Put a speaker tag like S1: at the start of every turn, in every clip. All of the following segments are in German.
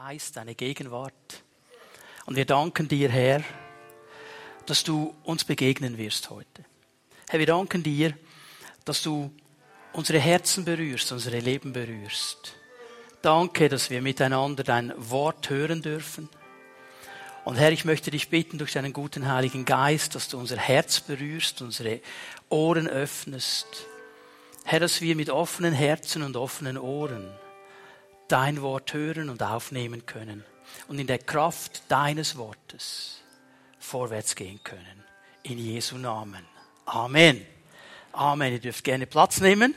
S1: Geist, deine Gegenwart. Und wir danken dir, Herr, dass du uns begegnen wirst heute. Herr, wir danken dir, dass du unsere Herzen berührst, unsere Leben berührst. Danke, dass wir miteinander dein Wort hören dürfen. Und Herr, ich möchte dich bitten durch deinen guten Heiligen Geist, dass du unser Herz berührst, unsere Ohren öffnest. Herr, dass wir mit offenen Herzen und offenen Ohren dein Wort hören und aufnehmen können und in der Kraft deines Wortes vorwärts gehen können. In Jesu Namen. Amen. Amen. Ihr dürft gerne Platz nehmen.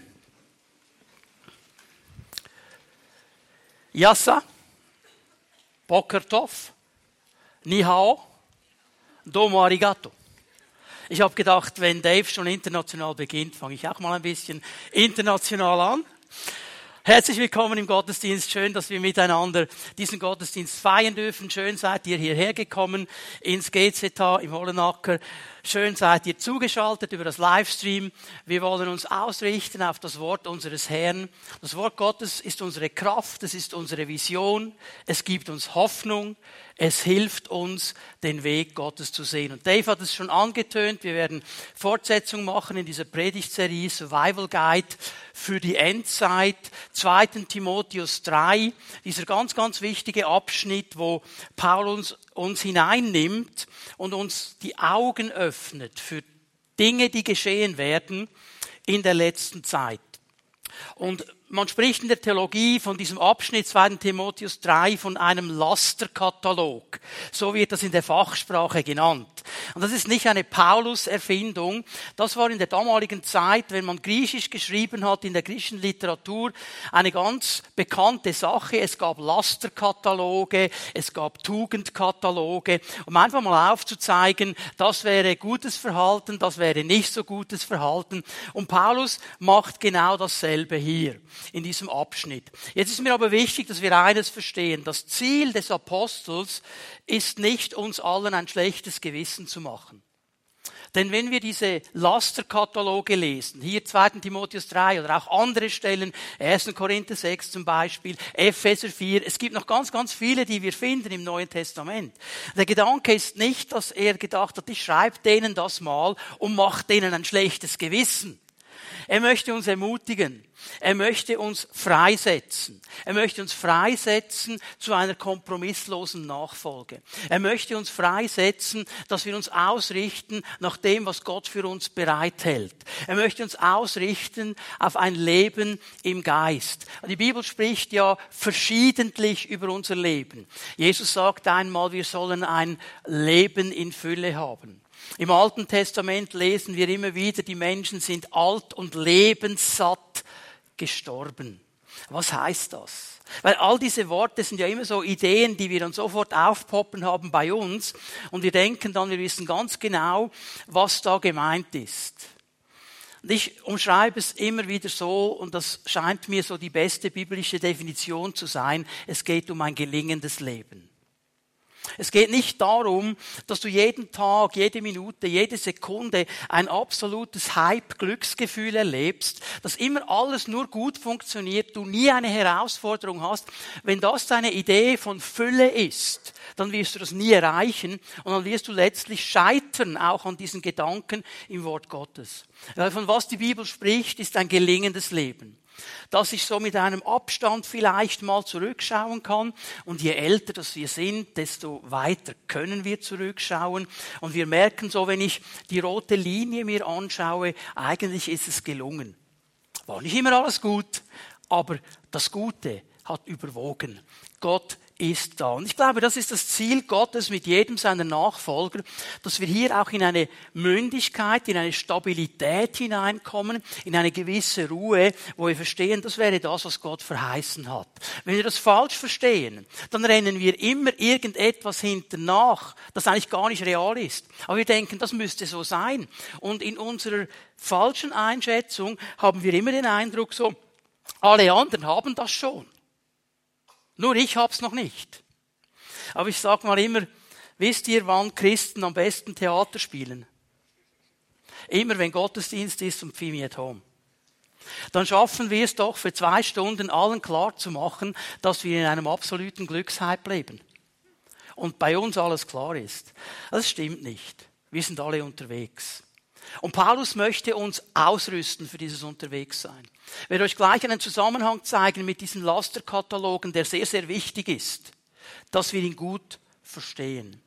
S1: Yassa, Bokertov, Nihao, Domo Arigato. Ich habe gedacht, wenn Dave schon international beginnt, fange ich auch mal ein bisschen international an. Herzlich willkommen im Gottesdienst. Schön, dass wir miteinander diesen Gottesdienst feiern dürfen. Schön seid ihr hierher gekommen ins GZH im Hollenacker. Schön seid ihr zugeschaltet über das Livestream. Wir wollen uns ausrichten auf das Wort unseres Herrn. Das Wort Gottes ist unsere Kraft, es ist unsere Vision, es gibt uns Hoffnung, es hilft uns, den Weg Gottes zu sehen. Und Dave hat es schon angetönt, wir werden Fortsetzung machen in dieser Predigtserie Survival Guide für die Endzeit, 2. Timotheus 3, dieser ganz, ganz wichtige Abschnitt, wo Paulus uns hineinnimmt und uns die Augen öffnet für Dinge, die geschehen werden in der letzten Zeit. Und man spricht in der Theologie von diesem Abschnitt 2. Timotheus 3 von einem Lasterkatalog. So wird das in der Fachsprache genannt. Und das ist nicht eine Paulus-Erfindung. Das war in der damaligen Zeit, wenn man Griechisch geschrieben hat, in der griechischen Literatur, eine ganz bekannte Sache. Es gab Lasterkataloge, es gab Tugendkataloge, um einfach mal aufzuzeigen, das wäre gutes Verhalten, das wäre nicht so gutes Verhalten. Und Paulus macht genau dasselbe hier in diesem Abschnitt. Jetzt ist mir aber wichtig, dass wir eines verstehen. Das Ziel des Apostels ist nicht, uns allen ein schlechtes Gewissen zu machen. Denn wenn wir diese Lasterkataloge lesen, hier 2. Timotheus 3 oder auch andere Stellen, 1. Korinther 6 zum Beispiel, Epheser 4, es gibt noch ganz, ganz viele, die wir finden im Neuen Testament. Der Gedanke ist nicht, dass er gedacht hat, ich schreibe denen das mal und mache denen ein schlechtes Gewissen. Er möchte uns ermutigen. Er möchte uns freisetzen. Er möchte uns freisetzen zu einer kompromisslosen Nachfolge. Er möchte uns freisetzen, dass wir uns ausrichten nach dem, was Gott für uns bereithält. Er möchte uns ausrichten auf ein Leben im Geist. Die Bibel spricht ja verschiedentlich über unser Leben. Jesus sagt einmal, wir sollen ein Leben in Fülle haben. Im Alten Testament lesen wir immer wieder, die Menschen sind alt und lebenssatt gestorben. Was heißt das? Weil all diese Worte sind ja immer so Ideen, die wir dann sofort aufpoppen haben bei uns und wir denken dann, wir wissen ganz genau, was da gemeint ist. Und ich umschreibe es immer wieder so, und das scheint mir so die beste biblische Definition zu sein, es geht um ein gelingendes Leben. Es geht nicht darum, dass du jeden Tag, jede Minute, jede Sekunde ein absolutes Hype-Glücksgefühl erlebst, dass immer alles nur gut funktioniert, du nie eine Herausforderung hast. Wenn das deine Idee von Fülle ist, dann wirst du das nie erreichen und dann wirst du letztlich scheitern auch an diesen Gedanken im Wort Gottes. Weil von was die Bibel spricht, ist ein gelingendes Leben dass ich so mit einem Abstand vielleicht mal zurückschauen kann. Und je älter das wir sind, desto weiter können wir zurückschauen. Und wir merken so, wenn ich die rote Linie mir anschaue, eigentlich ist es gelungen. War nicht immer alles gut, aber das Gute hat überwogen. Gott ist da. Und ich glaube, das ist das Ziel Gottes mit jedem seiner Nachfolger, dass wir hier auch in eine Mündigkeit, in eine Stabilität hineinkommen, in eine gewisse Ruhe, wo wir verstehen, das wäre das, was Gott verheißen hat. Wenn wir das falsch verstehen, dann rennen wir immer irgendetwas hinternach, das eigentlich gar nicht real ist. Aber wir denken, das müsste so sein. Und in unserer falschen Einschätzung haben wir immer den Eindruck so, alle anderen haben das schon. Nur ich hab's noch nicht. Aber ich sag mal immer, wisst ihr, wann Christen am besten Theater spielen? Immer wenn Gottesdienst ist und Pfimi at Home. dann schaffen wir es doch für zwei Stunden allen klar zu machen, dass wir in einem absoluten Glückshype leben. Und bei uns alles klar ist. Das stimmt nicht. Wir sind alle unterwegs. Und Paulus möchte uns ausrüsten für dieses Unterwegssein. Ich werde euch gleich einen Zusammenhang zeigen mit diesen Lasterkatalogen, der sehr, sehr wichtig ist, dass wir ihn gut verstehen.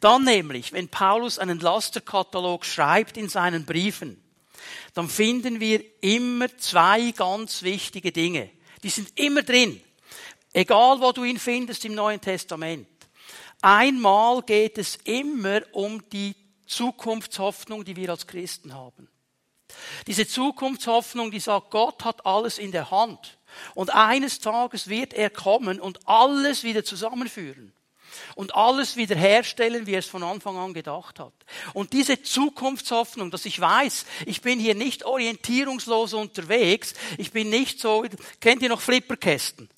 S1: Dann nämlich, wenn Paulus einen Lasterkatalog schreibt in seinen Briefen, dann finden wir immer zwei ganz wichtige Dinge. Die sind immer drin. Egal, wo du ihn findest im Neuen Testament. Einmal geht es immer um die Zukunftshoffnung, die wir als Christen haben. Diese Zukunftshoffnung, die sagt, Gott hat alles in der Hand. Und eines Tages wird er kommen und alles wieder zusammenführen und alles wiederherstellen, wie er es von Anfang an gedacht hat. Und diese Zukunftshoffnung, dass ich weiß, ich bin hier nicht orientierungslos unterwegs, ich bin nicht so, kennt ihr noch Flipperkästen?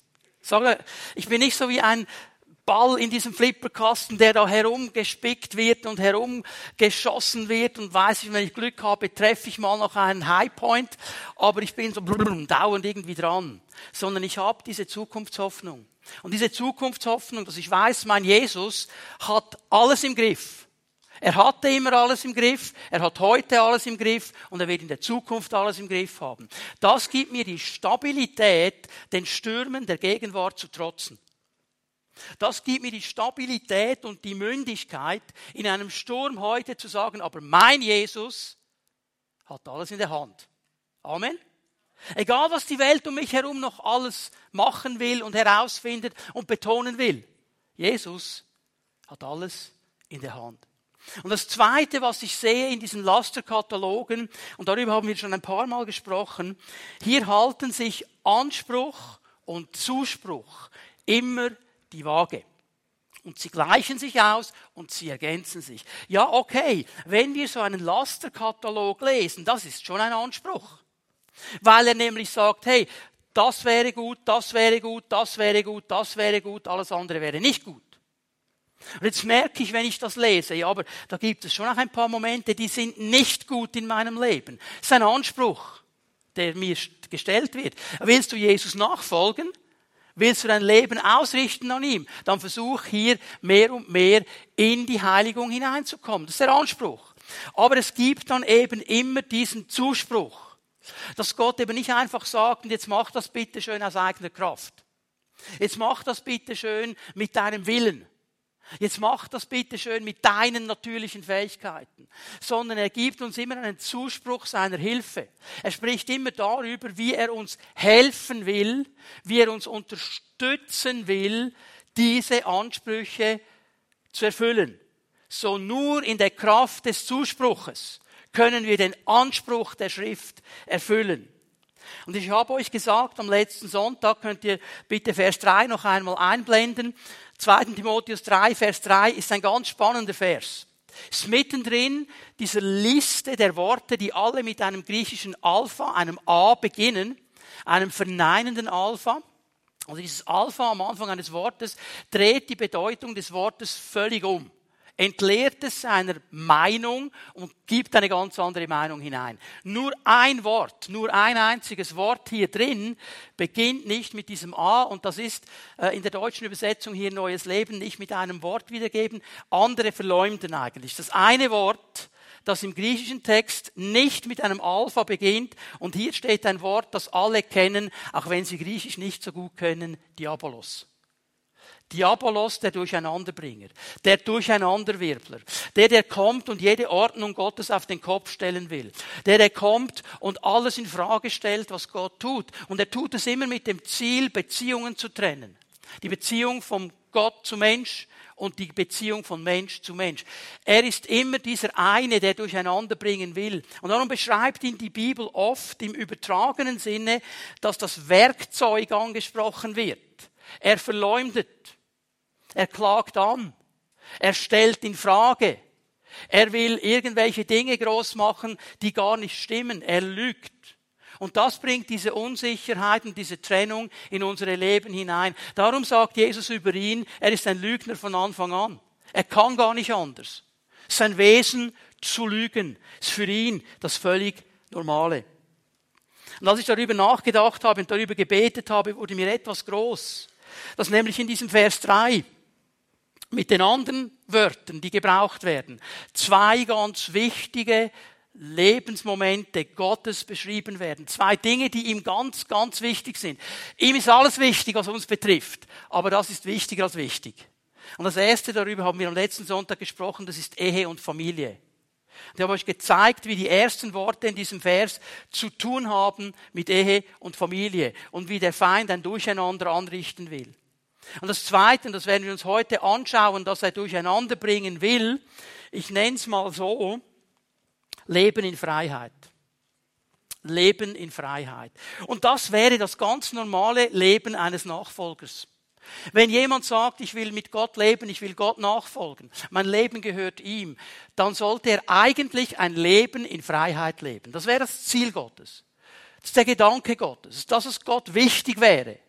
S1: Ich bin nicht so wie ein Ball in diesem Flipperkasten, der da herumgespickt wird und herumgeschossen wird und weiß ich, wenn ich Glück habe, treffe ich mal noch einen Highpoint, aber ich bin so dauernd irgendwie dran, sondern ich habe diese Zukunftshoffnung. Und diese Zukunftshoffnung, dass ich weiß, mein Jesus hat alles im Griff. Er hatte immer alles im Griff, er hat heute alles im Griff und er wird in der Zukunft alles im Griff haben. Das gibt mir die Stabilität, den Stürmen der Gegenwart zu trotzen. Das gibt mir die Stabilität und die Mündigkeit, in einem Sturm heute zu sagen, aber mein Jesus hat alles in der Hand. Amen. Egal, was die Welt um mich herum noch alles machen will und herausfindet und betonen will. Jesus hat alles in der Hand. Und das Zweite, was ich sehe in diesen Lasterkatalogen, und darüber haben wir schon ein paar Mal gesprochen, hier halten sich Anspruch und Zuspruch immer die Waage. Und sie gleichen sich aus und sie ergänzen sich. Ja, okay, wenn wir so einen Lasterkatalog lesen, das ist schon ein Anspruch. Weil er nämlich sagt, hey, das wäre gut, das wäre gut, das wäre gut, das wäre gut, alles andere wäre nicht gut. Und jetzt merke ich, wenn ich das lese, ja, aber da gibt es schon auch ein paar Momente, die sind nicht gut in meinem Leben. Das ist ein Anspruch, der mir gestellt wird. Willst du Jesus nachfolgen? Willst du dein Leben ausrichten an ihm? Dann versuch hier mehr und mehr in die Heiligung hineinzukommen. Das ist der Anspruch. Aber es gibt dann eben immer diesen Zuspruch. Dass Gott eben nicht einfach sagt, und jetzt mach das bitte schön aus eigener Kraft. Jetzt mach das bitte schön mit deinem Willen. Jetzt mach das bitte schön mit deinen natürlichen Fähigkeiten. Sondern er gibt uns immer einen Zuspruch seiner Hilfe. Er spricht immer darüber, wie er uns helfen will, wie er uns unterstützen will, diese Ansprüche zu erfüllen. So nur in der Kraft des Zuspruches können wir den Anspruch der Schrift erfüllen. Und ich habe euch gesagt, am letzten Sonntag könnt ihr bitte Vers 3 noch einmal einblenden. 2. Timotheus 3, Vers 3 ist ein ganz spannender Vers. Ist mittendrin dieser Liste der Worte, die alle mit einem griechischen Alpha, einem A beginnen, einem verneinenden Alpha. Also dieses Alpha am Anfang eines Wortes dreht die Bedeutung des Wortes völlig um entleert es seiner Meinung und gibt eine ganz andere Meinung hinein. Nur ein Wort, nur ein einziges Wort hier drin beginnt nicht mit diesem A und das ist äh, in der deutschen Übersetzung hier neues Leben nicht mit einem Wort wiedergeben. Andere verleumden eigentlich. Das eine Wort, das im griechischen Text nicht mit einem Alpha beginnt und hier steht ein Wort, das alle kennen, auch wenn sie Griechisch nicht so gut können, Diabolos. Diabolos, der Durcheinanderbringer, der Durcheinanderwirbler, der, der kommt und jede Ordnung Gottes auf den Kopf stellen will, der, der kommt und alles in Frage stellt, was Gott tut. Und er tut es immer mit dem Ziel, Beziehungen zu trennen. Die Beziehung vom Gott zu Mensch und die Beziehung von Mensch zu Mensch. Er ist immer dieser eine, der durcheinander bringen will. Und darum beschreibt ihn die Bibel oft im übertragenen Sinne, dass das Werkzeug angesprochen wird. Er verleumdet. Er klagt an. Er stellt in Frage. Er will irgendwelche Dinge groß machen, die gar nicht stimmen. Er lügt. Und das bringt diese Unsicherheit und diese Trennung in unsere Leben hinein. Darum sagt Jesus über ihn, er ist ein Lügner von Anfang an. Er kann gar nicht anders. Sein Wesen zu lügen ist für ihn das völlig Normale. Und als ich darüber nachgedacht habe und darüber gebetet habe, wurde mir etwas groß. Das nämlich in diesem Vers 3 mit den anderen Wörtern, die gebraucht werden, zwei ganz wichtige Lebensmomente Gottes beschrieben werden. Zwei Dinge, die ihm ganz, ganz wichtig sind. Ihm ist alles wichtig, was uns betrifft. Aber das ist wichtiger als wichtig. Und das erste, darüber haben wir am letzten Sonntag gesprochen, das ist Ehe und Familie. Ich habe euch gezeigt, wie die ersten Worte in diesem Vers zu tun haben mit Ehe und Familie und wie der Feind ein Durcheinander anrichten will. Und das Zweite, und das werden wir uns heute anschauen, dass er durcheinander bringen will, ich nenne es mal so, Leben in Freiheit. Leben in Freiheit. Und das wäre das ganz normale Leben eines Nachfolgers. Wenn jemand sagt, ich will mit Gott leben, ich will Gott nachfolgen, mein Leben gehört ihm, dann sollte er eigentlich ein Leben in Freiheit leben. Das wäre das Ziel Gottes. Das ist der Gedanke Gottes. Das ist Gott wichtig wäre,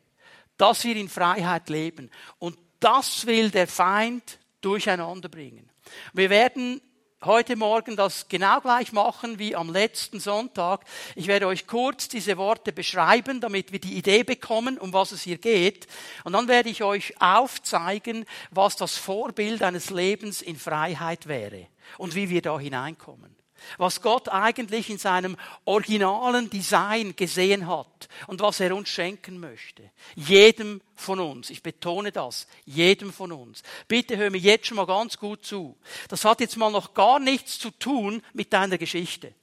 S1: dass wir in Freiheit leben. Und das will der Feind durcheinander bringen. Wir werden heute Morgen das genau gleich machen wie am letzten Sonntag. Ich werde euch kurz diese Worte beschreiben, damit wir die Idee bekommen, um was es hier geht. Und dann werde ich euch aufzeigen, was das Vorbild eines Lebens in Freiheit wäre und wie wir da hineinkommen was Gott eigentlich in seinem originalen Design gesehen hat und was er uns schenken möchte. Jedem von uns. Ich betone das. Jedem von uns. Bitte hör mir jetzt schon mal ganz gut zu. Das hat jetzt mal noch gar nichts zu tun mit deiner Geschichte.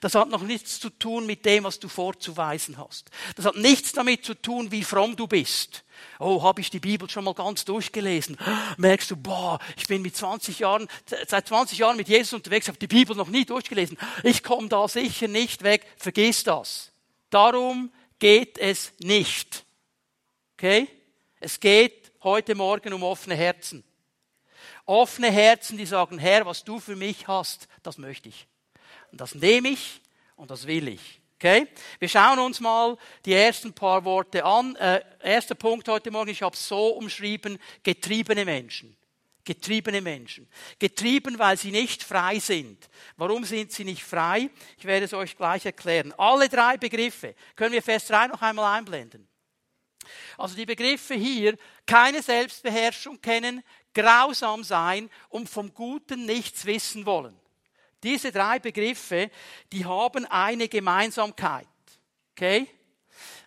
S1: Das hat noch nichts zu tun mit dem, was du vorzuweisen hast. Das hat nichts damit zu tun, wie fromm du bist. Oh, habe ich die Bibel schon mal ganz durchgelesen? Merkst du, boah, ich bin mit 20 Jahren, seit 20 Jahren mit Jesus unterwegs, habe die Bibel noch nie durchgelesen. Ich komme da sicher nicht weg. Vergiss das. Darum geht es nicht. Okay? Es geht heute Morgen um offene Herzen. Offene Herzen, die sagen, Herr, was du für mich hast, das möchte ich. Und das nehme ich und das will ich. Okay? Wir schauen uns mal die ersten paar Worte an. Äh, erster Punkt heute Morgen, ich habe es so umschrieben, getriebene Menschen. Getriebene Menschen. Getrieben, weil sie nicht frei sind. Warum sind sie nicht frei? Ich werde es euch gleich erklären. Alle drei Begriffe können wir Vers 3 noch einmal einblenden. Also die Begriffe hier, keine Selbstbeherrschung kennen, grausam sein und vom Guten nichts wissen wollen. Diese drei Begriffe, die haben eine Gemeinsamkeit. Okay?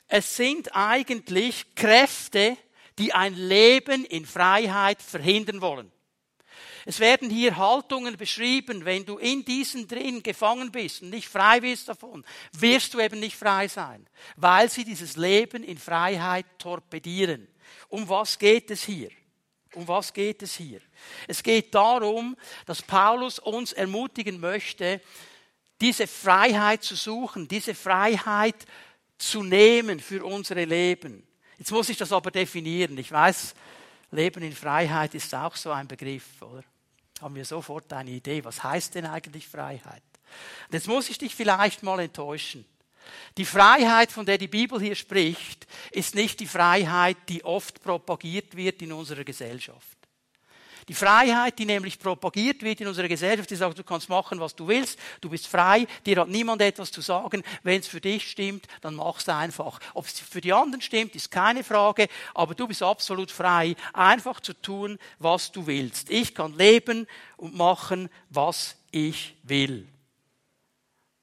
S1: Es sind eigentlich Kräfte, die ein Leben in Freiheit verhindern wollen. Es werden hier Haltungen beschrieben, wenn du in diesen drin gefangen bist und nicht frei bist davon, wirst du eben nicht frei sein, weil sie dieses Leben in Freiheit torpedieren. Um was geht es hier? Um was geht es hier? Es geht darum, dass Paulus uns ermutigen möchte, diese Freiheit zu suchen, diese Freiheit zu nehmen für unsere Leben. Jetzt muss ich das aber definieren. Ich weiß, Leben in Freiheit ist auch so ein Begriff, oder? Haben wir sofort eine Idee. Was heißt denn eigentlich Freiheit? Jetzt muss ich dich vielleicht mal enttäuschen. Die Freiheit, von der die Bibel hier spricht, ist nicht die Freiheit, die oft propagiert wird in unserer Gesellschaft. Die Freiheit, die nämlich propagiert wird in unserer Gesellschaft, die sagt, du kannst machen, was du willst, du bist frei, dir hat niemand etwas zu sagen. Wenn es für dich stimmt, dann machst du einfach. Ob es für die anderen stimmt, ist keine Frage, aber du bist absolut frei, einfach zu tun, was du willst. Ich kann leben und machen, was ich will.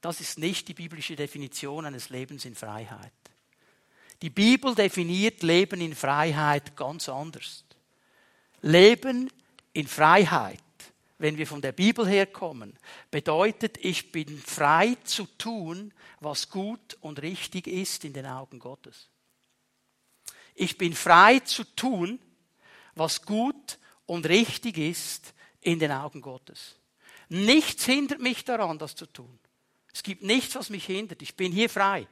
S1: Das ist nicht die biblische Definition eines Lebens in Freiheit. Die Bibel definiert Leben in Freiheit ganz anders. Leben in Freiheit, wenn wir von der Bibel herkommen, bedeutet, ich bin frei zu tun, was gut und richtig ist in den Augen Gottes. Ich bin frei zu tun, was gut und richtig ist in den Augen Gottes. Nichts hindert mich daran, das zu tun. Es gibt nichts, was mich hindert. Ich bin hier frei.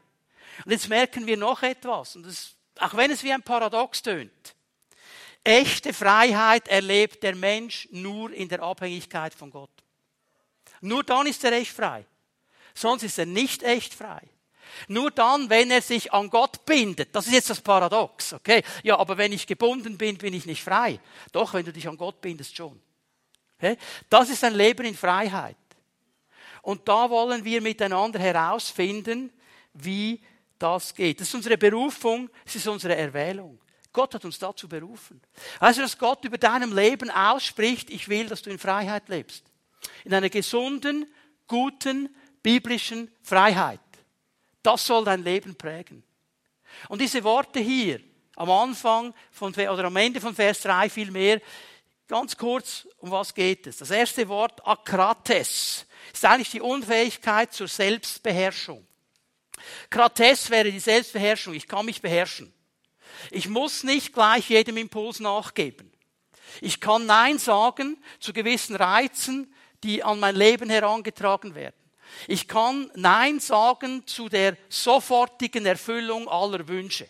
S1: Und jetzt merken wir noch etwas, und das, auch wenn es wie ein Paradox tönt. Echte Freiheit erlebt der Mensch nur in der Abhängigkeit von Gott. Nur dann ist er echt frei. Sonst ist er nicht echt frei. Nur dann, wenn er sich an Gott bindet. Das ist jetzt das Paradox, okay? Ja, aber wenn ich gebunden bin, bin ich nicht frei. Doch, wenn du dich an Gott bindest, schon. Okay? Das ist ein Leben in Freiheit. Und da wollen wir miteinander herausfinden, wie das geht. Das ist unsere Berufung, es ist unsere Erwählung. Gott hat uns dazu berufen. Also, dass Gott über deinem Leben ausspricht, ich will, dass du in Freiheit lebst. In einer gesunden, guten, biblischen Freiheit. Das soll dein Leben prägen. Und diese Worte hier, am Anfang von, oder am Ende von Vers 3 vielmehr, ganz kurz, um was geht es? Das erste Wort, akrates, ist eigentlich die Unfähigkeit zur Selbstbeherrschung. Krates wäre die Selbstbeherrschung. Ich kann mich beherrschen. Ich muss nicht gleich jedem Impuls nachgeben. Ich kann Nein sagen zu gewissen Reizen, die an mein Leben herangetragen werden. Ich kann Nein sagen zu der sofortigen Erfüllung aller Wünsche.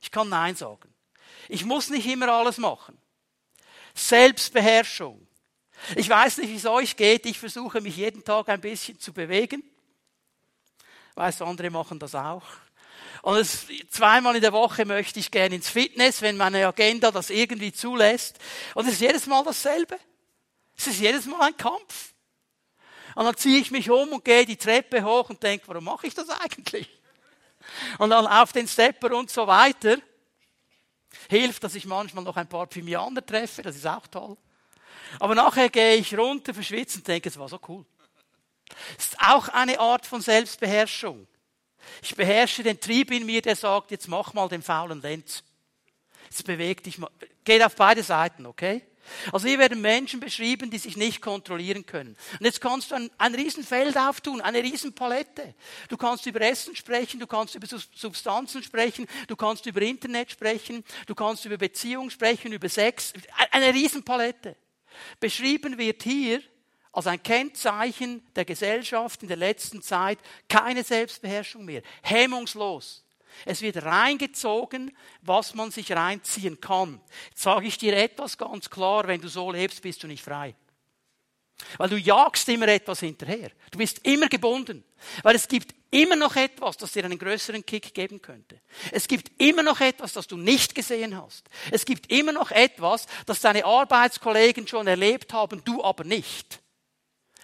S1: Ich kann Nein sagen. Ich muss nicht immer alles machen. Selbstbeherrschung. Ich weiß nicht, wie es euch geht. Ich versuche mich jeden Tag ein bisschen zu bewegen. Ich weiß, andere machen das auch. Und es, zweimal in der Woche möchte ich gerne ins Fitness, wenn meine Agenda das irgendwie zulässt. Und es ist jedes Mal dasselbe. Es ist jedes Mal ein Kampf. Und dann ziehe ich mich um und gehe die Treppe hoch und denke, warum mache ich das eigentlich? Und dann auf den Stepper und so weiter. Hilft, dass ich manchmal noch ein paar Phymianer treffe, das ist auch toll. Aber nachher gehe ich runter, verschwitze und denke, es war so cool. Das ist auch eine Art von Selbstbeherrschung. Ich beherrsche den Trieb in mir, der sagt, jetzt mach mal den faulen Lenz. Jetzt beweg dich mal. Geht auf beide Seiten, okay? Also hier werden Menschen beschrieben, die sich nicht kontrollieren können. Und jetzt kannst du ein, ein Riesenfeld auftun, eine Riesenpalette. Du kannst über Essen sprechen, du kannst über Substanzen sprechen, du kannst über Internet sprechen, du kannst über Beziehungen sprechen, über Sex. Eine Riesenpalette. Beschrieben wird hier als ein Kennzeichen der Gesellschaft in der letzten Zeit keine Selbstbeherrschung mehr. Hemmungslos. Es wird reingezogen, was man sich reinziehen kann. Jetzt sage ich dir etwas ganz klar, wenn du so lebst, bist du nicht frei. Weil du jagst immer etwas hinterher. Du bist immer gebunden. Weil es gibt immer noch etwas, das dir einen größeren Kick geben könnte. Es gibt immer noch etwas, das du nicht gesehen hast. Es gibt immer noch etwas, das deine Arbeitskollegen schon erlebt haben, du aber nicht.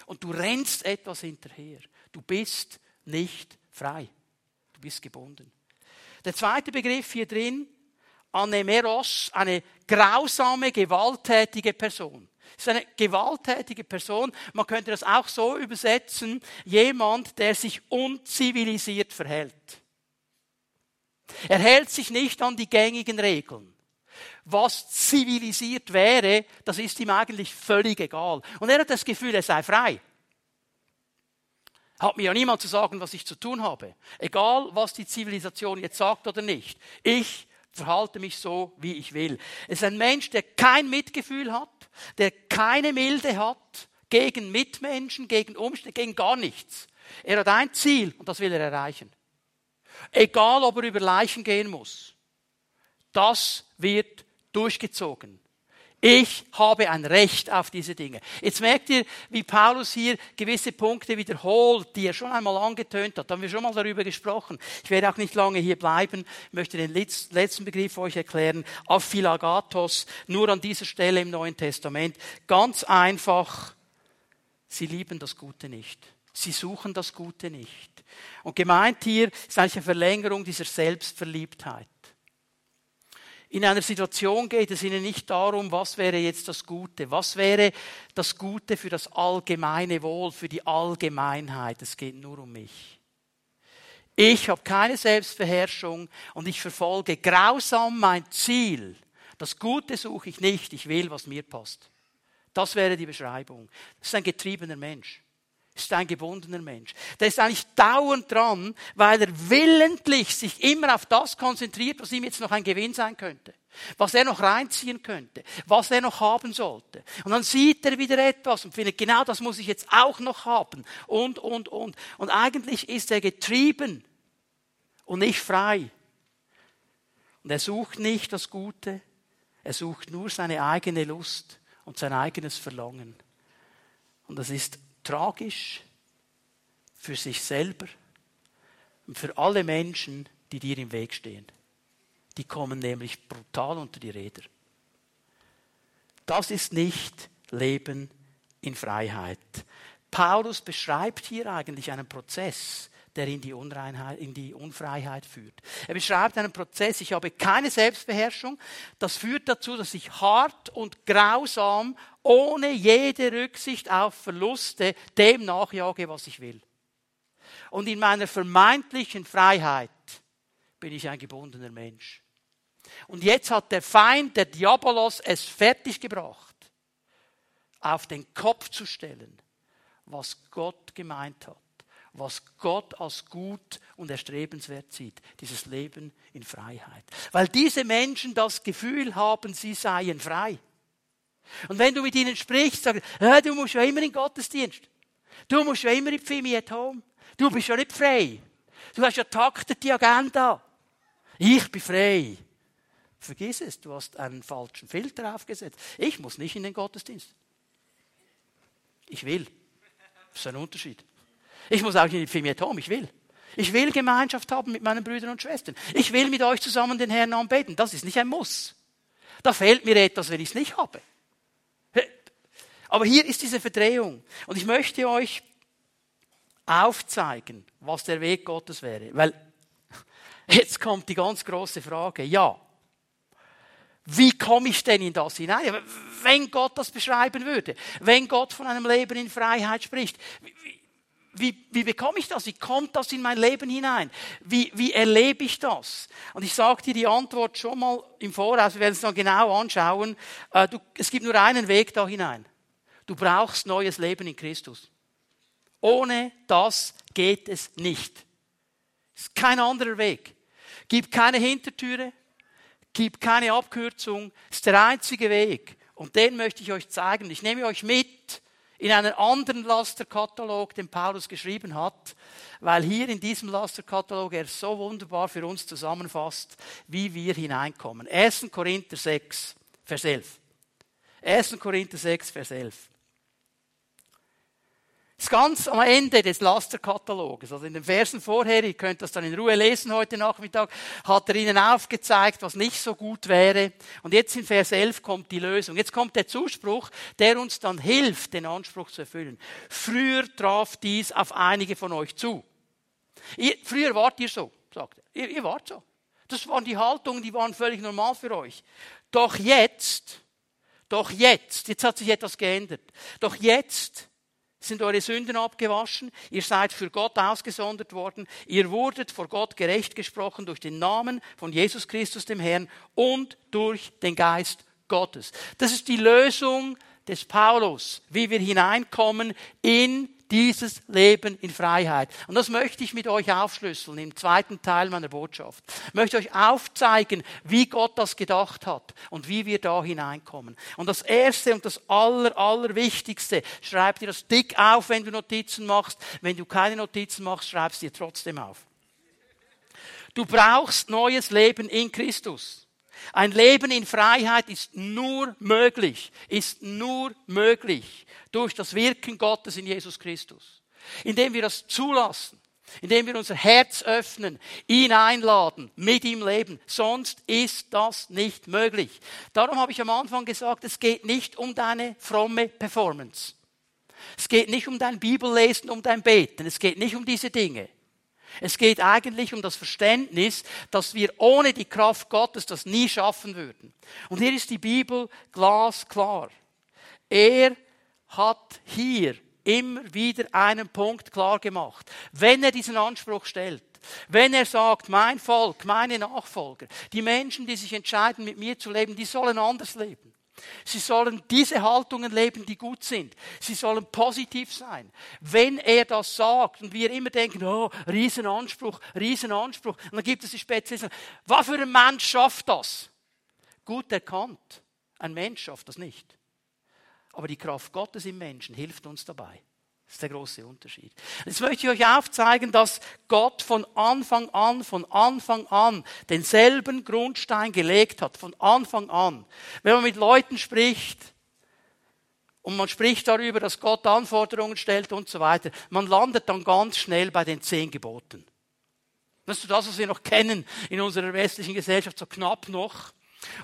S1: Und du rennst etwas hinterher. Du bist nicht frei. Du bist gebunden. Der zweite Begriff hier drin, Anemeros, eine grausame, gewalttätige Person. Ist eine gewalttätige Person. Man könnte das auch so übersetzen, jemand, der sich unzivilisiert verhält. Er hält sich nicht an die gängigen Regeln. Was zivilisiert wäre, das ist ihm eigentlich völlig egal. Und er hat das Gefühl, er sei frei. Hat mir ja niemand zu sagen, was ich zu tun habe. Egal, was die Zivilisation jetzt sagt oder nicht. Ich verhalte mich so, wie ich will. Es ist ein Mensch, der kein Mitgefühl hat, der keine Milde hat gegen Mitmenschen, gegen Umstände, gegen gar nichts. Er hat ein Ziel und das will er erreichen. Egal, ob er über Leichen gehen muss. Das wird durchgezogen. Ich habe ein Recht auf diese Dinge. Jetzt merkt ihr, wie Paulus hier gewisse Punkte wiederholt, die er schon einmal angetönt hat. Da haben wir schon mal darüber gesprochen. Ich werde auch nicht lange hier bleiben. Ich möchte den letzten Begriff euch erklären. Aphilagatos, nur an dieser Stelle im Neuen Testament. Ganz einfach. Sie lieben das Gute nicht. Sie suchen das Gute nicht. Und gemeint hier ist eigentlich eine Verlängerung dieser Selbstverliebtheit. In einer Situation geht es ihnen nicht darum, was wäre jetzt das Gute, was wäre das Gute für das allgemeine Wohl, für die Allgemeinheit. Es geht nur um mich. Ich habe keine Selbstbeherrschung und ich verfolge grausam mein Ziel. Das Gute suche ich nicht, ich will, was mir passt. Das wäre die Beschreibung. Das ist ein getriebener Mensch ist ein gebundener Mensch. Der ist eigentlich dauernd dran, weil er willentlich sich immer auf das konzentriert, was ihm jetzt noch ein Gewinn sein könnte. Was er noch reinziehen könnte. Was er noch haben sollte. Und dann sieht er wieder etwas und findet, genau das muss ich jetzt auch noch haben. Und, und, und. Und eigentlich ist er getrieben und nicht frei. Und er sucht nicht das Gute. Er sucht nur seine eigene Lust und sein eigenes Verlangen. Und das ist tragisch für sich selber und für alle Menschen, die dir im Weg stehen. Die kommen nämlich brutal unter die Räder. Das ist nicht Leben in Freiheit. Paulus beschreibt hier eigentlich einen Prozess, der in die, Unreinheit, in die Unfreiheit führt. Er beschreibt einen Prozess, ich habe keine Selbstbeherrschung. Das führt dazu, dass ich hart und grausam, ohne jede Rücksicht auf Verluste, dem nachjage, was ich will. Und in meiner vermeintlichen Freiheit bin ich ein gebundener Mensch. Und jetzt hat der Feind, der Diabolos, es fertiggebracht, auf den Kopf zu stellen, was Gott gemeint hat was Gott als gut und erstrebenswert sieht, dieses Leben in Freiheit. Weil diese Menschen das Gefühl haben, sie seien frei. Und wenn du mit ihnen sprichst, sagst du, du musst ja immer in den Gottesdienst. Du musst ja immer in die Family at Home. Du bist ja nicht frei. Du hast ja taktet die Agenda. Ich bin frei. Vergiss es, du hast einen falschen Filter aufgesetzt. Ich muss nicht in den Gottesdienst. Ich will. Das ist ein Unterschied. Ich muss auch nicht für Tom, ich will. Ich will Gemeinschaft haben mit meinen Brüdern und Schwestern. Ich will mit euch zusammen den Herrn anbeten. Das ist nicht ein Muss. Da fehlt mir etwas, wenn ich es nicht habe. Aber hier ist diese Verdrehung. Und ich möchte euch aufzeigen, was der Weg Gottes wäre. Weil jetzt kommt die ganz große Frage. Ja, wie komme ich denn in das hinein? Wenn Gott das beschreiben würde, wenn Gott von einem Leben in Freiheit spricht, wie, wie bekomme ich das? Wie kommt das in mein Leben hinein? Wie, wie erlebe ich das? Und ich sage dir die Antwort schon mal im Voraus, wir werden es dann genau anschauen. Äh, du, es gibt nur einen Weg da hinein. Du brauchst neues Leben in Christus. Ohne das geht es nicht. Es ist kein anderer Weg. Gib keine Hintertüre, gib keine Abkürzung. Es ist der einzige Weg. Und den möchte ich euch zeigen. Ich nehme euch mit in einen anderen Lasterkatalog, den Paulus geschrieben hat, weil hier in diesem Lasterkatalog er so wunderbar für uns zusammenfasst, wie wir hineinkommen. 1. Korinther 6, Vers 11. 1. Korinther 6, Vers 11 ist ganz am Ende des Lasterkataloges, also in den Versen vorher, ihr könnt das dann in Ruhe lesen heute Nachmittag, hat er ihnen aufgezeigt, was nicht so gut wäre. Und jetzt in Vers 11 kommt die Lösung. Jetzt kommt der Zuspruch, der uns dann hilft, den Anspruch zu erfüllen. Früher traf dies auf einige von euch zu. Ihr, früher wart ihr so, sagt er. Ihr, ihr wart so. Das waren die Haltungen, die waren völlig normal für euch. Doch jetzt, doch jetzt, jetzt hat sich etwas geändert. Doch jetzt sind eure Sünden abgewaschen, ihr seid für Gott ausgesondert worden, ihr wurdet vor Gott gerecht gesprochen durch den Namen von Jesus Christus dem Herrn und durch den Geist Gottes. Das ist die Lösung des Paulus, wie wir hineinkommen in dieses Leben in Freiheit. Und das möchte ich mit euch aufschlüsseln im zweiten Teil meiner Botschaft. Ich möchte euch aufzeigen, wie Gott das gedacht hat und wie wir da hineinkommen. Und das erste und das aller, allerwichtigste, schreib dir das dick auf, wenn du Notizen machst. Wenn du keine Notizen machst, schreib es dir trotzdem auf. Du brauchst neues Leben in Christus. Ein Leben in Freiheit ist nur möglich, ist nur möglich durch das Wirken Gottes in Jesus Christus. Indem wir das zulassen, indem wir unser Herz öffnen, ihn einladen, mit ihm leben. Sonst ist das nicht möglich. Darum habe ich am Anfang gesagt, es geht nicht um deine fromme Performance. Es geht nicht um dein Bibellesen, um dein Beten. Es geht nicht um diese Dinge. Es geht eigentlich um das Verständnis, dass wir ohne die Kraft Gottes das nie schaffen würden. Und hier ist die Bibel glasklar. Er hat hier immer wieder einen Punkt klar gemacht. Wenn er diesen Anspruch stellt, wenn er sagt, mein Volk, meine Nachfolger, die Menschen, die sich entscheiden, mit mir zu leben, die sollen anders leben. Sie sollen diese Haltungen leben, die gut sind. Sie sollen positiv sein. Wenn er das sagt und wir immer denken, oh, Riesenanspruch, Riesenanspruch, und dann gibt es die Spezialisten, was für ein Mensch schafft das? Gut erkannt. Ein Mensch schafft das nicht. Aber die Kraft Gottes im Menschen hilft uns dabei. Das ist der große Unterschied. Jetzt möchte ich euch aufzeigen, dass Gott von Anfang an, von Anfang an denselben Grundstein gelegt hat. Von Anfang an. Wenn man mit Leuten spricht und man spricht darüber, dass Gott Anforderungen stellt und so weiter, man landet dann ganz schnell bei den zehn Geboten. Das ist das, was wir noch kennen in unserer westlichen Gesellschaft, so knapp noch.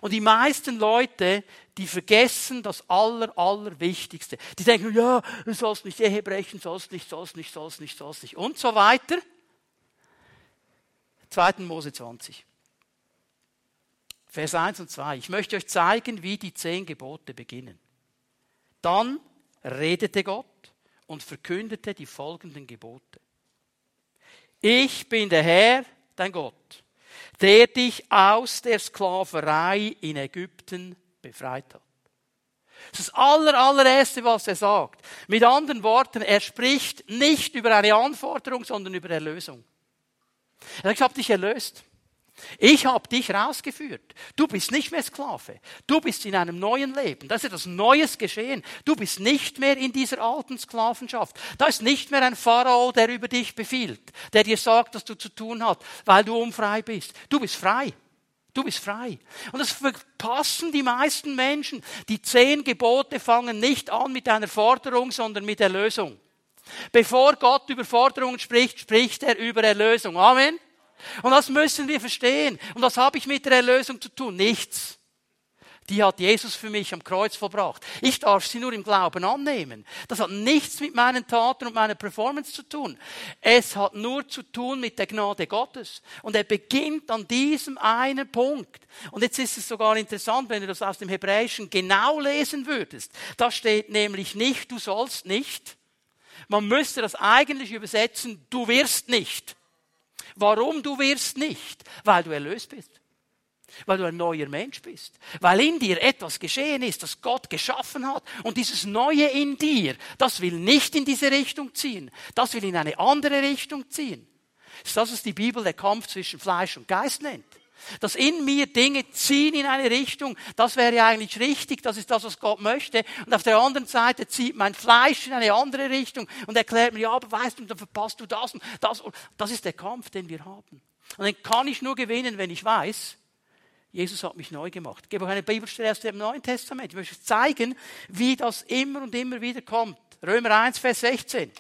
S1: Und die meisten Leute, die vergessen das Aller, Allerwichtigste. Die denken, ja, du sollst nicht Ehe brechen, sollst nicht, sollst nicht, sollst nicht, sollst nicht und so weiter. 2. Mose 20. Vers 1 und 2. Ich möchte euch zeigen, wie die zehn Gebote beginnen. Dann redete Gott und verkündete die folgenden Gebote. Ich bin der Herr, dein Gott, der dich aus der Sklaverei in Ägypten befreit hat. Das ist das aller, allererste, was er sagt. Mit anderen Worten, er spricht nicht über eine Anforderung, sondern über Erlösung. Er sagt, ich habe dich erlöst. Ich habe dich rausgeführt. Du bist nicht mehr Sklave. Du bist in einem neuen Leben. Da ist etwas Neues geschehen. Du bist nicht mehr in dieser alten Sklavenschaft. Da ist nicht mehr ein Pharao, der über dich befiehlt, der dir sagt, was du zu tun hast, weil du unfrei bist. Du bist frei. Du bist frei. Und das verpassen die meisten Menschen. Die zehn Gebote fangen nicht an mit einer Forderung, sondern mit Erlösung. Bevor Gott über Forderungen spricht, spricht er über Erlösung. Amen. Und das müssen wir verstehen. Und was habe ich mit der Erlösung zu tun? Nichts. Die hat Jesus für mich am Kreuz vollbracht. Ich darf sie nur im Glauben annehmen. Das hat nichts mit meinen Taten und meiner Performance zu tun. Es hat nur zu tun mit der Gnade Gottes. Und er beginnt an diesem einen Punkt. Und jetzt ist es sogar interessant, wenn du das aus dem Hebräischen genau lesen würdest. Da steht nämlich nicht, du sollst nicht. Man müsste das eigentlich übersetzen, du wirst nicht. Warum du wirst nicht? Weil du erlöst bist. Weil du ein neuer Mensch bist. Weil in dir etwas geschehen ist, das Gott geschaffen hat. Und dieses Neue in dir, das will nicht in diese Richtung ziehen. Das will in eine andere Richtung ziehen. Das ist das, was die Bibel der Kampf zwischen Fleisch und Geist nennt. Dass in mir Dinge ziehen in eine Richtung, das wäre eigentlich richtig, das ist das, was Gott möchte. Und auf der anderen Seite zieht mein Fleisch in eine andere Richtung und erklärt mir, ja, aber weißt du, dann verpasst du das und das. Und das ist der Kampf, den wir haben. Und den kann ich nur gewinnen, wenn ich weiß, Jesus hat mich neu gemacht. Ich gebe euch eine Bibelstelle aus dem Neuen Testament. Ich möchte zeigen, wie das immer und immer wieder kommt. Römer 1, Vers 16.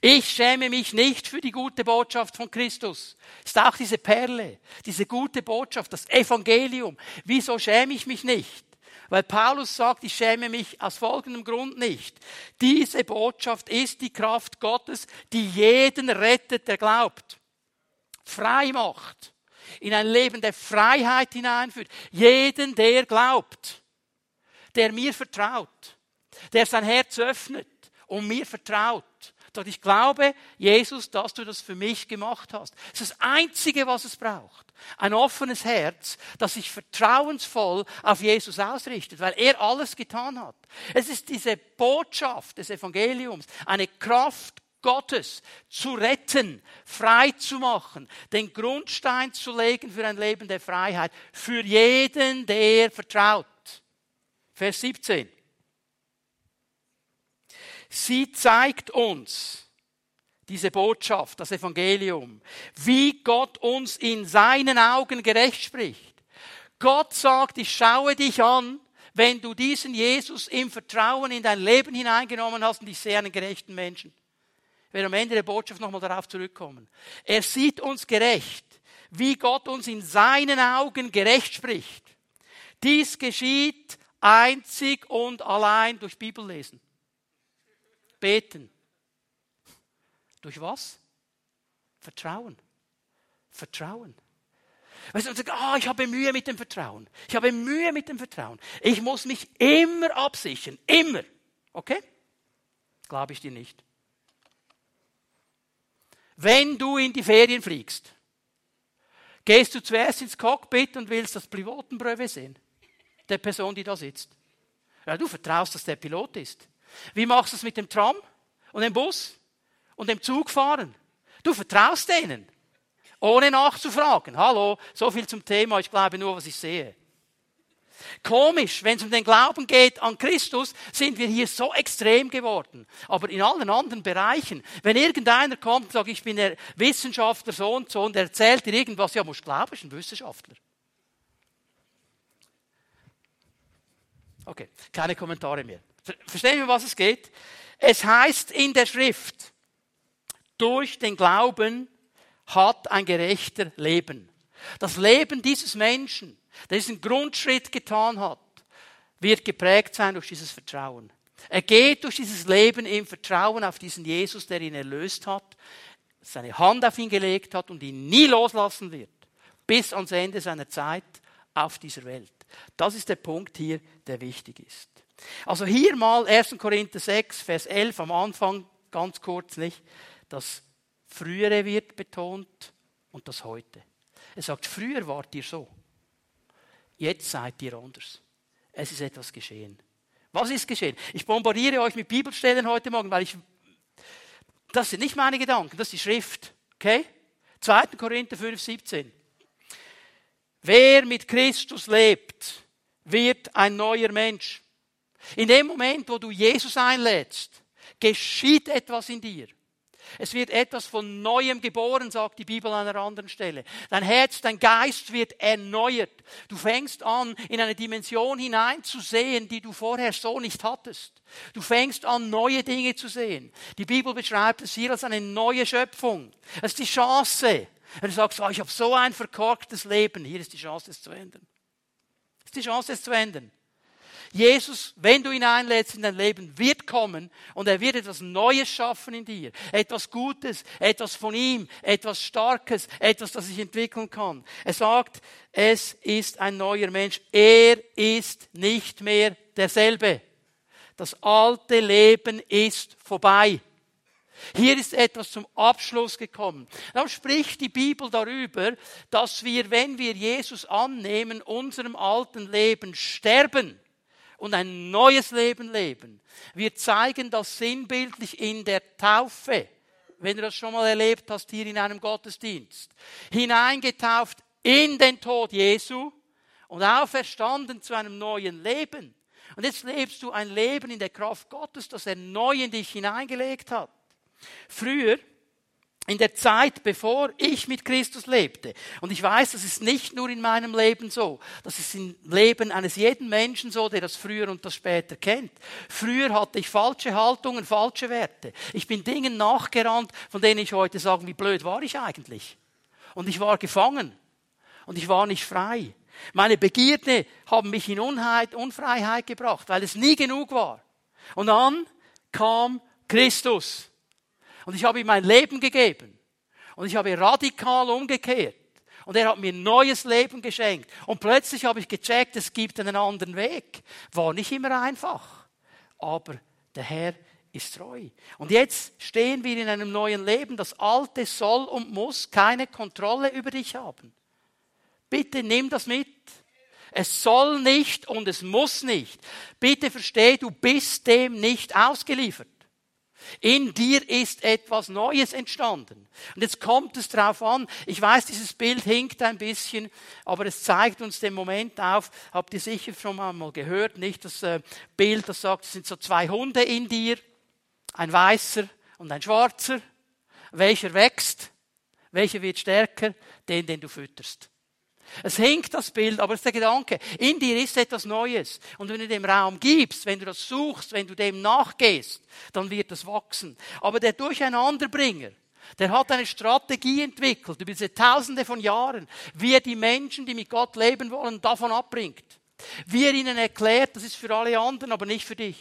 S1: Ich schäme mich nicht für die gute Botschaft von Christus. Ist auch diese Perle, diese gute Botschaft, das Evangelium. Wieso schäme ich mich nicht? Weil Paulus sagt, ich schäme mich aus folgendem Grund nicht. Diese Botschaft ist die Kraft Gottes, die jeden rettet, der glaubt. Frei macht. In ein Leben der Freiheit hineinführt. Jeden, der glaubt. Der mir vertraut. Der sein Herz öffnet und mir vertraut sagt, ich glaube, Jesus, dass du das für mich gemacht hast. Das ist das Einzige, was es braucht. Ein offenes Herz, das sich vertrauensvoll auf Jesus ausrichtet, weil er alles getan hat. Es ist diese Botschaft des Evangeliums, eine Kraft Gottes zu retten, frei zu machen, den Grundstein zu legen für ein Leben der Freiheit, für jeden, der vertraut. Vers 17. Sie zeigt uns diese Botschaft, das Evangelium, wie Gott uns in seinen Augen gerecht spricht. Gott sagt, ich schaue dich an, wenn du diesen Jesus im Vertrauen in dein Leben hineingenommen hast und ich sehe einen gerechten Menschen. Ich werde am Ende der Botschaft nochmal darauf zurückkommen. Er sieht uns gerecht, wie Gott uns in seinen Augen gerecht spricht. Dies geschieht einzig und allein durch Bibellesen. Beten. Durch was? Vertrauen. Vertrauen. Weißt du, man sagt, ah, ich habe Mühe mit dem Vertrauen. Ich habe Mühe mit dem Vertrauen. Ich muss mich immer absichern. Immer. Okay? Glaube ich dir nicht. Wenn du in die Ferien fliegst, gehst du zuerst ins Cockpit und willst das Pilotenbröwe sehen. Der Person, die da sitzt. Ja, du vertraust, dass der Pilot ist. Wie machst du es mit dem Tram und dem Bus und dem Zug fahren? Du vertraust denen, ohne nachzufragen. Hallo, so viel zum Thema, ich glaube nur, was ich sehe. Komisch, wenn es um den Glauben geht an Christus, sind wir hier so extrem geworden. Aber in allen anderen Bereichen, wenn irgendeiner kommt und sagt, ich bin der Wissenschaftler so und so und er erzählt dir irgendwas, ja, muss glauben, ist ein Wissenschaftler. Okay, keine Kommentare mehr. Verstehen wir, was es geht? Es heißt in der Schrift, durch den Glauben hat ein Gerechter Leben. Das Leben dieses Menschen, der diesen Grundschritt getan hat, wird geprägt sein durch dieses Vertrauen. Er geht durch dieses Leben im Vertrauen auf diesen Jesus, der ihn erlöst hat. seine Hand auf ihn gelegt hat und ihn nie loslassen wird, bis ans Ende seiner Zeit auf dieser Welt. Das ist der Punkt hier, der wichtig ist. Also hier mal 1. Korinther 6, Vers 11 am Anfang, ganz kurz nicht, das Frühere wird betont und das Heute. Er sagt, früher wart ihr so, jetzt seid ihr anders. Es ist etwas geschehen. Was ist geschehen? Ich bombardiere euch mit Bibelstellen heute Morgen, weil ich, das sind nicht meine Gedanken, das ist die Schrift. Okay? 2. Korinther 5, 17. Wer mit Christus lebt, wird ein neuer Mensch. In dem Moment, wo du Jesus einlädst, geschieht etwas in dir. Es wird etwas von Neuem geboren, sagt die Bibel an einer anderen Stelle. Dein Herz, dein Geist wird erneuert. Du fängst an, in eine Dimension hineinzusehen, die du vorher so nicht hattest. Du fängst an, neue Dinge zu sehen. Die Bibel beschreibt es hier als eine neue Schöpfung. Es ist die Chance. Wenn du sagst, oh, ich habe so ein verkorktes Leben, hier ist die Chance, es zu ändern. Es ist die Chance, es zu ändern. Jesus, wenn du ihn einlädst in dein Leben, wird kommen und er wird etwas Neues schaffen in dir. Etwas Gutes, etwas von ihm, etwas Starkes, etwas, das sich entwickeln kann. Er sagt, es ist ein neuer Mensch. Er ist nicht mehr derselbe. Das alte Leben ist vorbei. Hier ist etwas zum Abschluss gekommen. Dann spricht die Bibel darüber, dass wir, wenn wir Jesus annehmen, unserem alten Leben sterben und ein neues Leben leben. Wir zeigen das sinnbildlich in der Taufe, wenn du das schon mal erlebt hast hier in einem Gottesdienst. Hineingetauft in den Tod Jesu und auferstanden zu einem neuen Leben. Und jetzt lebst du ein Leben in der Kraft Gottes, das er neu in dich hineingelegt hat. Früher in der Zeit, bevor ich mit Christus lebte. Und ich weiß, das ist nicht nur in meinem Leben so. Das ist im Leben eines jeden Menschen so, der das früher und das später kennt. Früher hatte ich falsche Haltungen, falsche Werte. Ich bin Dingen nachgerannt, von denen ich heute sage, wie blöd war ich eigentlich? Und ich war gefangen. Und ich war nicht frei. Meine Begierde haben mich in Unheit, Unfreiheit gebracht, weil es nie genug war. Und dann kam Christus. Und ich habe ihm mein Leben gegeben. Und ich habe radikal umgekehrt. Und er hat mir ein neues Leben geschenkt. Und plötzlich habe ich gecheckt, es gibt einen anderen Weg. War nicht immer einfach. Aber der Herr ist treu. Und jetzt stehen wir in einem neuen Leben. Das Alte soll und muss keine Kontrolle über dich haben. Bitte nimm das mit. Es soll nicht und es muss nicht. Bitte versteh, du bist dem nicht ausgeliefert. In dir ist etwas Neues entstanden. Und jetzt kommt es darauf an, ich weiß, dieses Bild hinkt ein bisschen, aber es zeigt uns den Moment auf, habt ihr sicher schon mal gehört, nicht das äh, Bild, das sagt, es sind so zwei Hunde in dir, ein weißer und ein schwarzer. Welcher wächst? Welcher wird stärker? Den, den du fütterst. Es hinkt das Bild, aber es ist der Gedanke. In dir ist etwas Neues. Und wenn du dem Raum gibst, wenn du das suchst, wenn du dem nachgehst, dann wird das wachsen. Aber der Durcheinanderbringer, der hat eine Strategie entwickelt über diese Tausende von Jahren, wie er die Menschen, die mit Gott leben wollen, davon abbringt. Wie er ihnen erklärt, das ist für alle anderen, aber nicht für dich.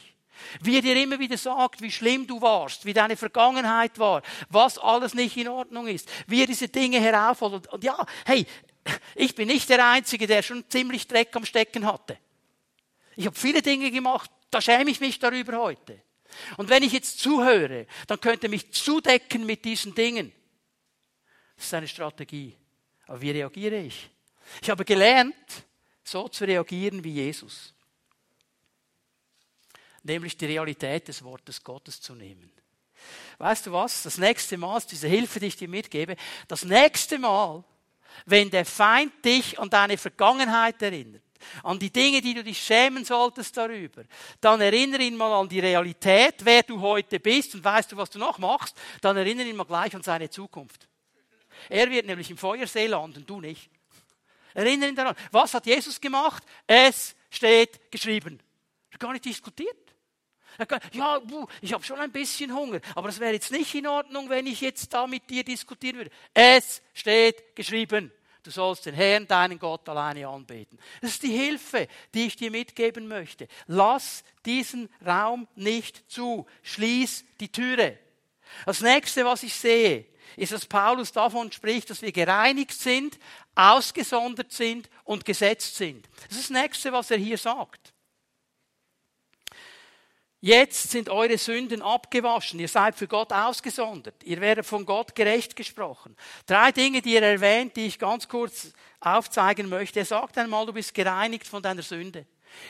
S1: Wie er dir immer wieder sagt, wie schlimm du warst, wie deine Vergangenheit war, was alles nicht in Ordnung ist, wie er diese Dinge heraufholt. Und ja, hey, ich bin nicht der Einzige, der schon ziemlich Dreck am Stecken hatte. Ich habe viele Dinge gemacht, da schäme ich mich darüber heute. Und wenn ich jetzt zuhöre, dann könnte mich zudecken mit diesen Dingen. Das ist eine Strategie. Aber wie reagiere ich? Ich habe gelernt, so zu reagieren wie Jesus. Nämlich die Realität des Wortes Gottes zu nehmen. Weißt du was? Das nächste Mal, diese Hilfe, die ich dir mitgebe, das nächste Mal, wenn der Feind dich an deine Vergangenheit erinnert, an die Dinge, die du dich schämen solltest darüber, dann erinnere ihn mal an die Realität, wer du heute bist und weißt du, was du noch machst, dann erinnere ihn mal gleich an seine Zukunft. Er wird nämlich im Feuersee landen, du nicht. Erinnere ihn daran. Was hat Jesus gemacht? Es steht geschrieben. Gar nicht diskutiert. Ja, ich habe schon ein bisschen Hunger, aber es wäre jetzt nicht in Ordnung, wenn ich jetzt da mit dir diskutieren würde. Es steht geschrieben. Du sollst den Herrn, deinen Gott, alleine anbeten. Das ist die Hilfe, die ich dir mitgeben möchte. Lass diesen Raum nicht zu. Schließ die Türe. Das nächste, was ich sehe, ist, dass Paulus davon spricht, dass wir gereinigt sind, ausgesondert sind und gesetzt sind. Das ist das Nächste, was er hier sagt. Jetzt sind eure Sünden abgewaschen. Ihr seid für Gott ausgesondert. Ihr werdet von Gott gerecht gesprochen. Drei Dinge, die er erwähnt, die ich ganz kurz aufzeigen möchte. Er sagt einmal, du bist gereinigt von deiner Sünde.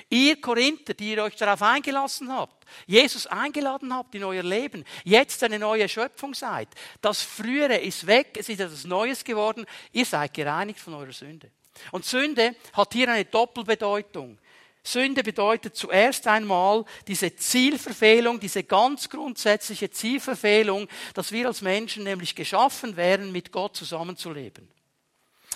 S1: Ihr Korinther, die ihr euch darauf eingelassen habt, Jesus eingeladen habt in euer Leben, jetzt eine neue Schöpfung seid. Das Frühere ist weg, es ist etwas Neues geworden. Ihr seid gereinigt von eurer Sünde. Und Sünde hat hier eine Doppelbedeutung. Sünde bedeutet zuerst einmal diese Zielverfehlung, diese ganz grundsätzliche Zielverfehlung, dass wir als Menschen nämlich geschaffen wären, mit Gott zusammenzuleben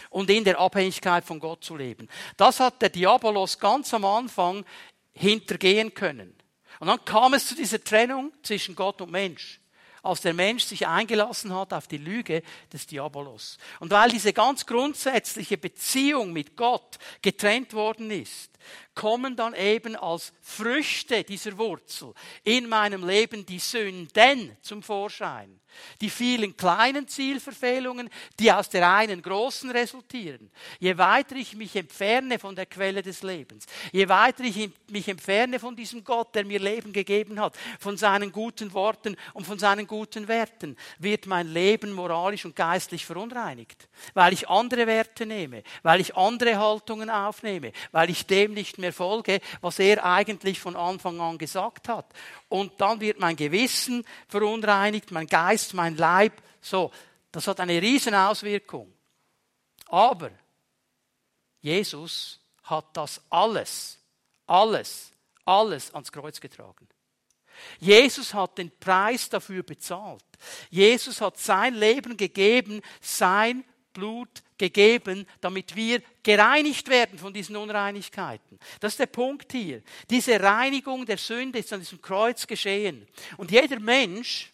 S1: und in der Abhängigkeit von Gott zu leben. Das hat der Diabolos ganz am Anfang hintergehen können. Und dann kam es zu dieser Trennung zwischen Gott und Mensch als der Mensch sich eingelassen hat auf die Lüge des Diabolos. Und weil diese ganz grundsätzliche Beziehung mit Gott getrennt worden ist, kommen dann eben als Früchte dieser Wurzel in meinem Leben die Sünden zum Vorschein. Die vielen kleinen Zielverfehlungen, die aus der einen großen resultieren. Je weiter ich mich entferne von der Quelle des Lebens, je weiter ich mich entferne von diesem Gott, der mir Leben gegeben hat, von seinen guten Worten und von seinen guten Werten, wird mein Leben moralisch und geistlich verunreinigt. Weil ich andere Werte nehme, weil ich andere Haltungen aufnehme, weil ich dem nicht mehr folge, was er eigentlich von Anfang an gesagt hat. Und dann wird mein Gewissen verunreinigt, mein Geist, mein Leib. So, das hat eine riesen Auswirkung. Aber Jesus hat das alles, alles, alles ans Kreuz getragen. Jesus hat den Preis dafür bezahlt. Jesus hat sein Leben gegeben, sein Blut gegeben, damit wir gereinigt werden von diesen Unreinigkeiten. Das ist der Punkt hier. Diese Reinigung der Sünde ist an diesem Kreuz geschehen. Und jeder Mensch,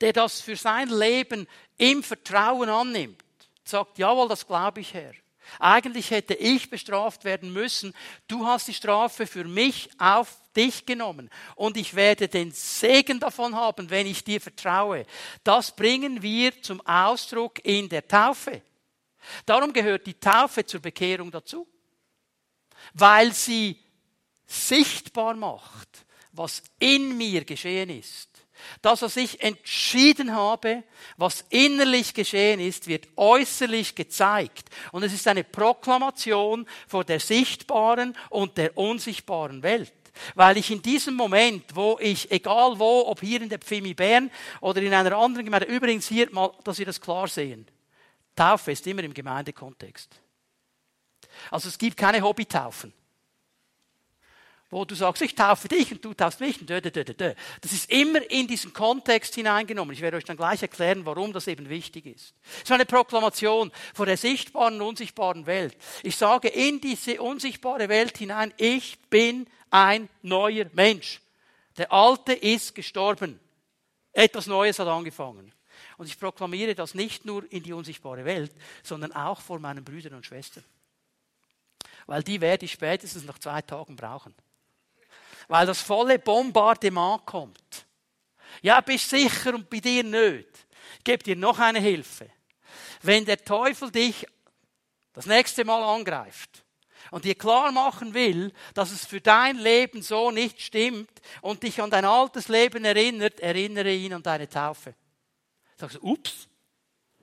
S1: der das für sein Leben im Vertrauen annimmt, sagt, jawohl, das glaube ich, Herr. Eigentlich hätte ich bestraft werden müssen. Du hast die Strafe für mich auf dich genommen. Und ich werde den Segen davon haben, wenn ich dir vertraue. Das bringen wir zum Ausdruck in der Taufe. Darum gehört die Taufe zur Bekehrung dazu. Weil sie sichtbar macht, was in mir geschehen ist. Das, was ich entschieden habe, was innerlich geschehen ist, wird äußerlich gezeigt. Und es ist eine Proklamation vor der sichtbaren und der unsichtbaren Welt. Weil ich in diesem Moment, wo ich, egal wo, ob hier in der Pfimi Bern oder in einer anderen Gemeinde, übrigens hier mal, dass wir das klar sehen. Taufe ist immer im Gemeindekontext. Also es gibt keine Hobbytaufen wo du sagst, ich taufe dich und du taufst mich. Und dö, dö, dö, dö. Das ist immer in diesen Kontext hineingenommen. Ich werde euch dann gleich erklären, warum das eben wichtig ist. Es ist eine Proklamation vor der sichtbaren und unsichtbaren Welt. Ich sage in diese unsichtbare Welt hinein, ich bin ein neuer Mensch. Der Alte ist gestorben. Etwas Neues hat angefangen. Und ich proklamiere das nicht nur in die unsichtbare Welt, sondern auch vor meinen Brüdern und Schwestern. Weil die werde ich spätestens nach zwei Tagen brauchen weil das volle Bombardement kommt. Ja, bist sicher und bei dir nicht. Ich gebe dir noch eine Hilfe. Wenn der Teufel dich das nächste Mal angreift und dir klar machen will, dass es für dein Leben so nicht stimmt und dich an dein altes Leben erinnert, erinnere ihn an deine Taufe. Sagst du, ups,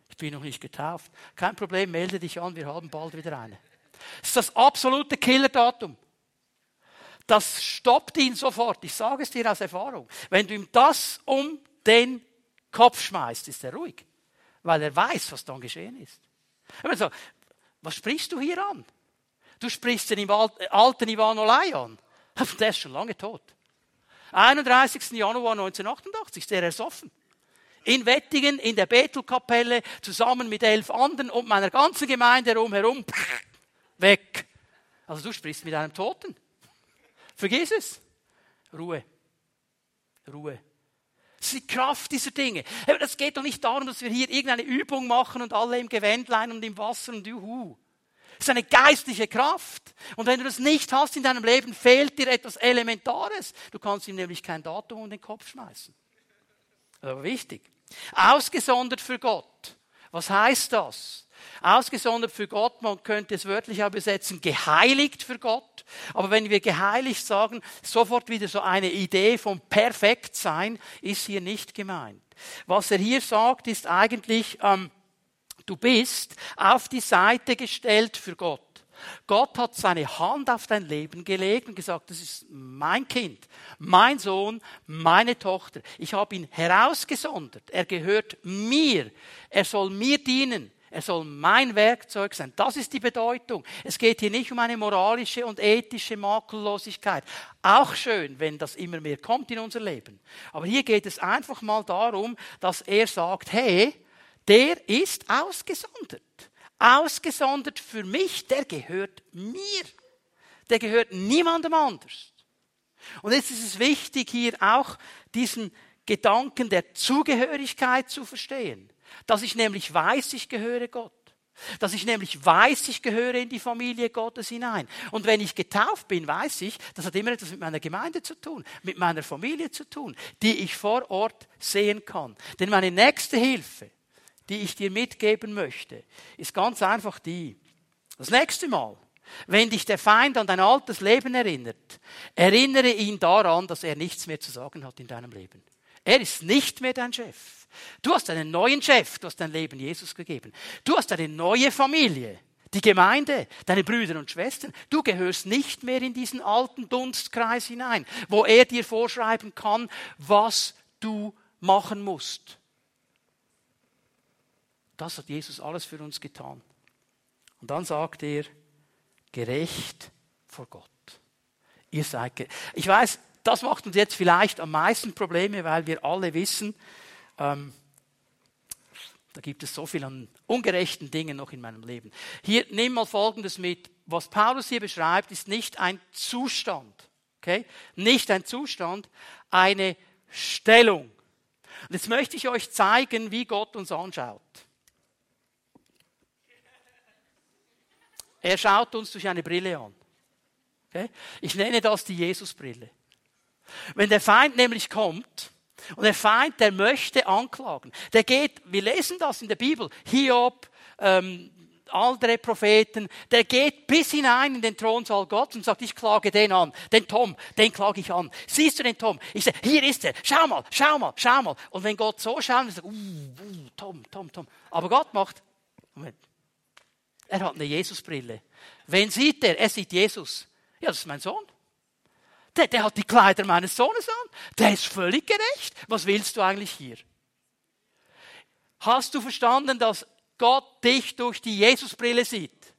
S1: ich bin noch nicht getauft. Kein Problem, melde dich an, wir haben bald wieder eine. Das ist das absolute Killerdatum das stoppt ihn sofort. Ich sage es dir aus Erfahrung. Wenn du ihm das um den Kopf schmeißt, ist er ruhig. Weil er weiß, was dann geschehen ist. So, was sprichst du hier an? Du sprichst den alten Ivan Olay an. Der ist schon lange tot. 31. Januar 1988 ist er ersoffen. In Wettingen, in der Bethelkapelle, zusammen mit elf anderen und meiner ganzen Gemeinde rumherum, weg. Also du sprichst mit einem Toten. Vergiss es. Ruhe. Ruhe. Das ist die Kraft dieser Dinge. Es geht doch nicht darum, dass wir hier irgendeine Übung machen und alle im Gewändlein und im Wasser und juhu. Es ist eine geistliche Kraft. Und wenn du das nicht hast in deinem Leben, fehlt dir etwas Elementares. Du kannst ihm nämlich kein Datum um den Kopf schmeißen. Aber wichtig. Ausgesondert für Gott. Was heißt das? Ausgesondert für Gott, man könnte es wörtlich auch besetzen, geheiligt für Gott. Aber wenn wir geheiligt sagen, sofort wieder so eine Idee vom Perfektsein, ist hier nicht gemeint. Was er hier sagt, ist eigentlich, ähm, du bist auf die Seite gestellt für Gott. Gott hat seine Hand auf dein Leben gelegt und gesagt, das ist mein Kind, mein Sohn, meine Tochter. Ich habe ihn herausgesondert. Er gehört mir. Er soll mir dienen. Er soll mein Werkzeug sein. Das ist die Bedeutung. Es geht hier nicht um eine moralische und ethische Makellosigkeit. Auch schön, wenn das immer mehr kommt in unser Leben. Aber hier geht es einfach mal darum, dass er sagt, hey, der ist ausgesondert ausgesondert für mich, der gehört mir. Der gehört niemandem anders. Und jetzt ist es wichtig, hier auch diesen Gedanken der Zugehörigkeit zu verstehen. Dass ich nämlich weiß, ich gehöre Gott. Dass ich nämlich weiß, ich gehöre in die Familie Gottes hinein. Und wenn ich getauft bin, weiß ich, das hat immer etwas mit meiner Gemeinde zu tun, mit meiner Familie zu tun, die ich vor Ort sehen kann. Denn meine nächste Hilfe, die ich dir mitgeben möchte, ist ganz einfach die. Das nächste Mal, wenn dich der Feind an dein altes Leben erinnert, erinnere ihn daran, dass er nichts mehr zu sagen hat in deinem Leben. Er ist nicht mehr dein Chef. Du hast einen neuen Chef, du hast dein Leben Jesus gegeben. Du hast eine neue Familie, die Gemeinde, deine Brüder und Schwestern. Du gehörst nicht mehr in diesen alten Dunstkreis hinein, wo er dir vorschreiben kann, was du machen musst. Das hat Jesus alles für uns getan. Und dann sagt er, gerecht vor Gott. Ihr seid gerecht. Ich weiß, das macht uns jetzt vielleicht am meisten Probleme, weil wir alle wissen, ähm, da gibt es so viel an ungerechten Dingen noch in meinem Leben. Hier nimm mal Folgendes mit. Was Paulus hier beschreibt, ist nicht ein Zustand. Okay? Nicht ein Zustand, eine Stellung. Und jetzt möchte ich euch zeigen, wie Gott uns anschaut. Er schaut uns durch eine Brille an. Okay? Ich nenne das die Jesusbrille. Wenn der Feind nämlich kommt, und der Feind, der möchte anklagen, der geht, wir lesen das in der Bibel, Hiob, ähm, andere Propheten, der geht bis hinein in den Thronsaal Gottes und sagt, ich klage den an, den Tom, den klage ich an. Siehst du den Tom? Ich sage, hier ist er, schau mal, schau mal, schau mal. Und wenn Gott so schaut, dann sagt, uh, uh, Tom, Tom, Tom. Aber Gott macht, Moment, er hat eine Jesusbrille. Wen sieht er? Er sieht Jesus. Ja, das ist mein Sohn. Der, der hat die Kleider meines Sohnes an. Der ist völlig gerecht. Was willst du eigentlich hier? Hast du verstanden, dass Gott dich durch die Jesusbrille sieht?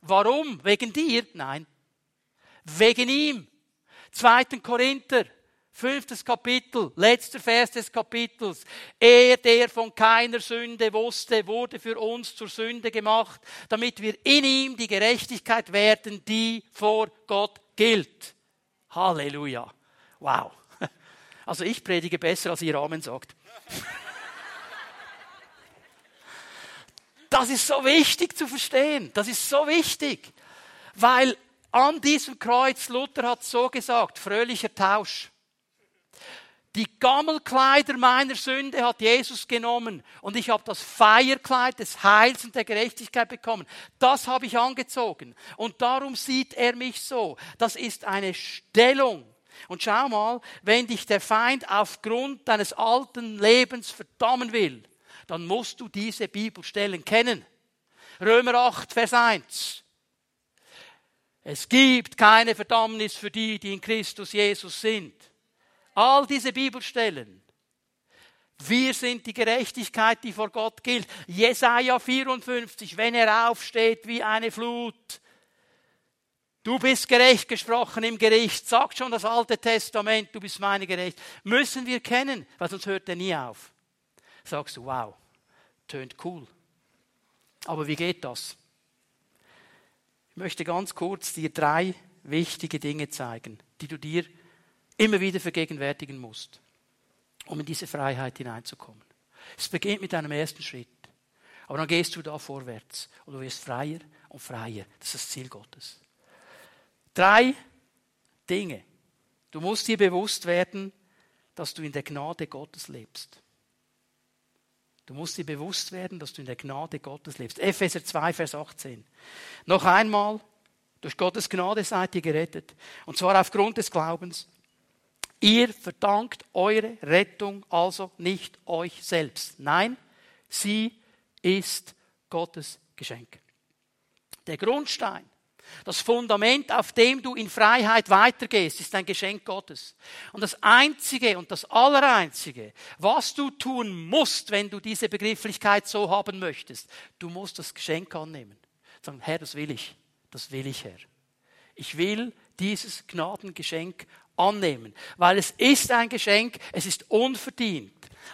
S1: Warum? Wegen dir? Nein. Wegen ihm. 2. Korinther Fünftes Kapitel, letzter Vers des Kapitels. Er, der von keiner Sünde wusste, wurde für uns zur Sünde gemacht, damit wir in ihm die Gerechtigkeit werden, die vor Gott gilt. Halleluja. Wow. Also ich predige besser, als ihr Amen sagt. Das ist so wichtig zu verstehen. Das ist so wichtig. Weil an diesem Kreuz, Luther hat so gesagt, fröhlicher Tausch. Die Gammelkleider meiner Sünde hat Jesus genommen und ich habe das Feierkleid des Heils und der Gerechtigkeit bekommen. Das habe ich angezogen und darum sieht er mich so. Das ist eine Stellung. Und schau mal, wenn dich der Feind aufgrund deines alten Lebens verdammen will, dann musst du diese Bibelstellen kennen. Römer 8, Vers 1. Es gibt keine Verdammnis für die, die in Christus Jesus sind. All diese Bibelstellen. Wir sind die Gerechtigkeit, die vor Gott gilt. Jesaja 54, wenn er aufsteht wie eine Flut. Du bist gerecht gesprochen im Gericht, sagt schon das Alte Testament, du bist meine gerecht. Müssen wir kennen, weil sonst hört er nie auf. Sagst du, wow, tönt cool. Aber wie geht das? Ich möchte ganz kurz dir drei wichtige Dinge zeigen, die du dir immer wieder vergegenwärtigen musst, um in diese Freiheit hineinzukommen. Es beginnt mit einem ersten Schritt. Aber dann gehst du da vorwärts und du wirst freier und freier. Das ist das Ziel Gottes. Drei Dinge. Du musst dir bewusst werden, dass du in der Gnade Gottes lebst. Du musst dir bewusst werden, dass du in der Gnade Gottes lebst. Epheser 2, Vers 18. Noch einmal, durch Gottes Gnade seid ihr gerettet. Und zwar aufgrund des Glaubens. Ihr verdankt eure Rettung also nicht euch selbst. Nein, sie ist Gottes Geschenk. Der Grundstein, das Fundament, auf dem du in Freiheit weitergehst, ist ein Geschenk Gottes. Und das Einzige und das Allereinzige, was du tun musst, wenn du diese Begrifflichkeit so haben möchtest, du musst das Geschenk annehmen. Sagen, Herr, das will ich. Das will ich, Herr. Ich will dieses Gnadengeschenk annehmen, weil es ist ein Geschenk, es ist unverdient.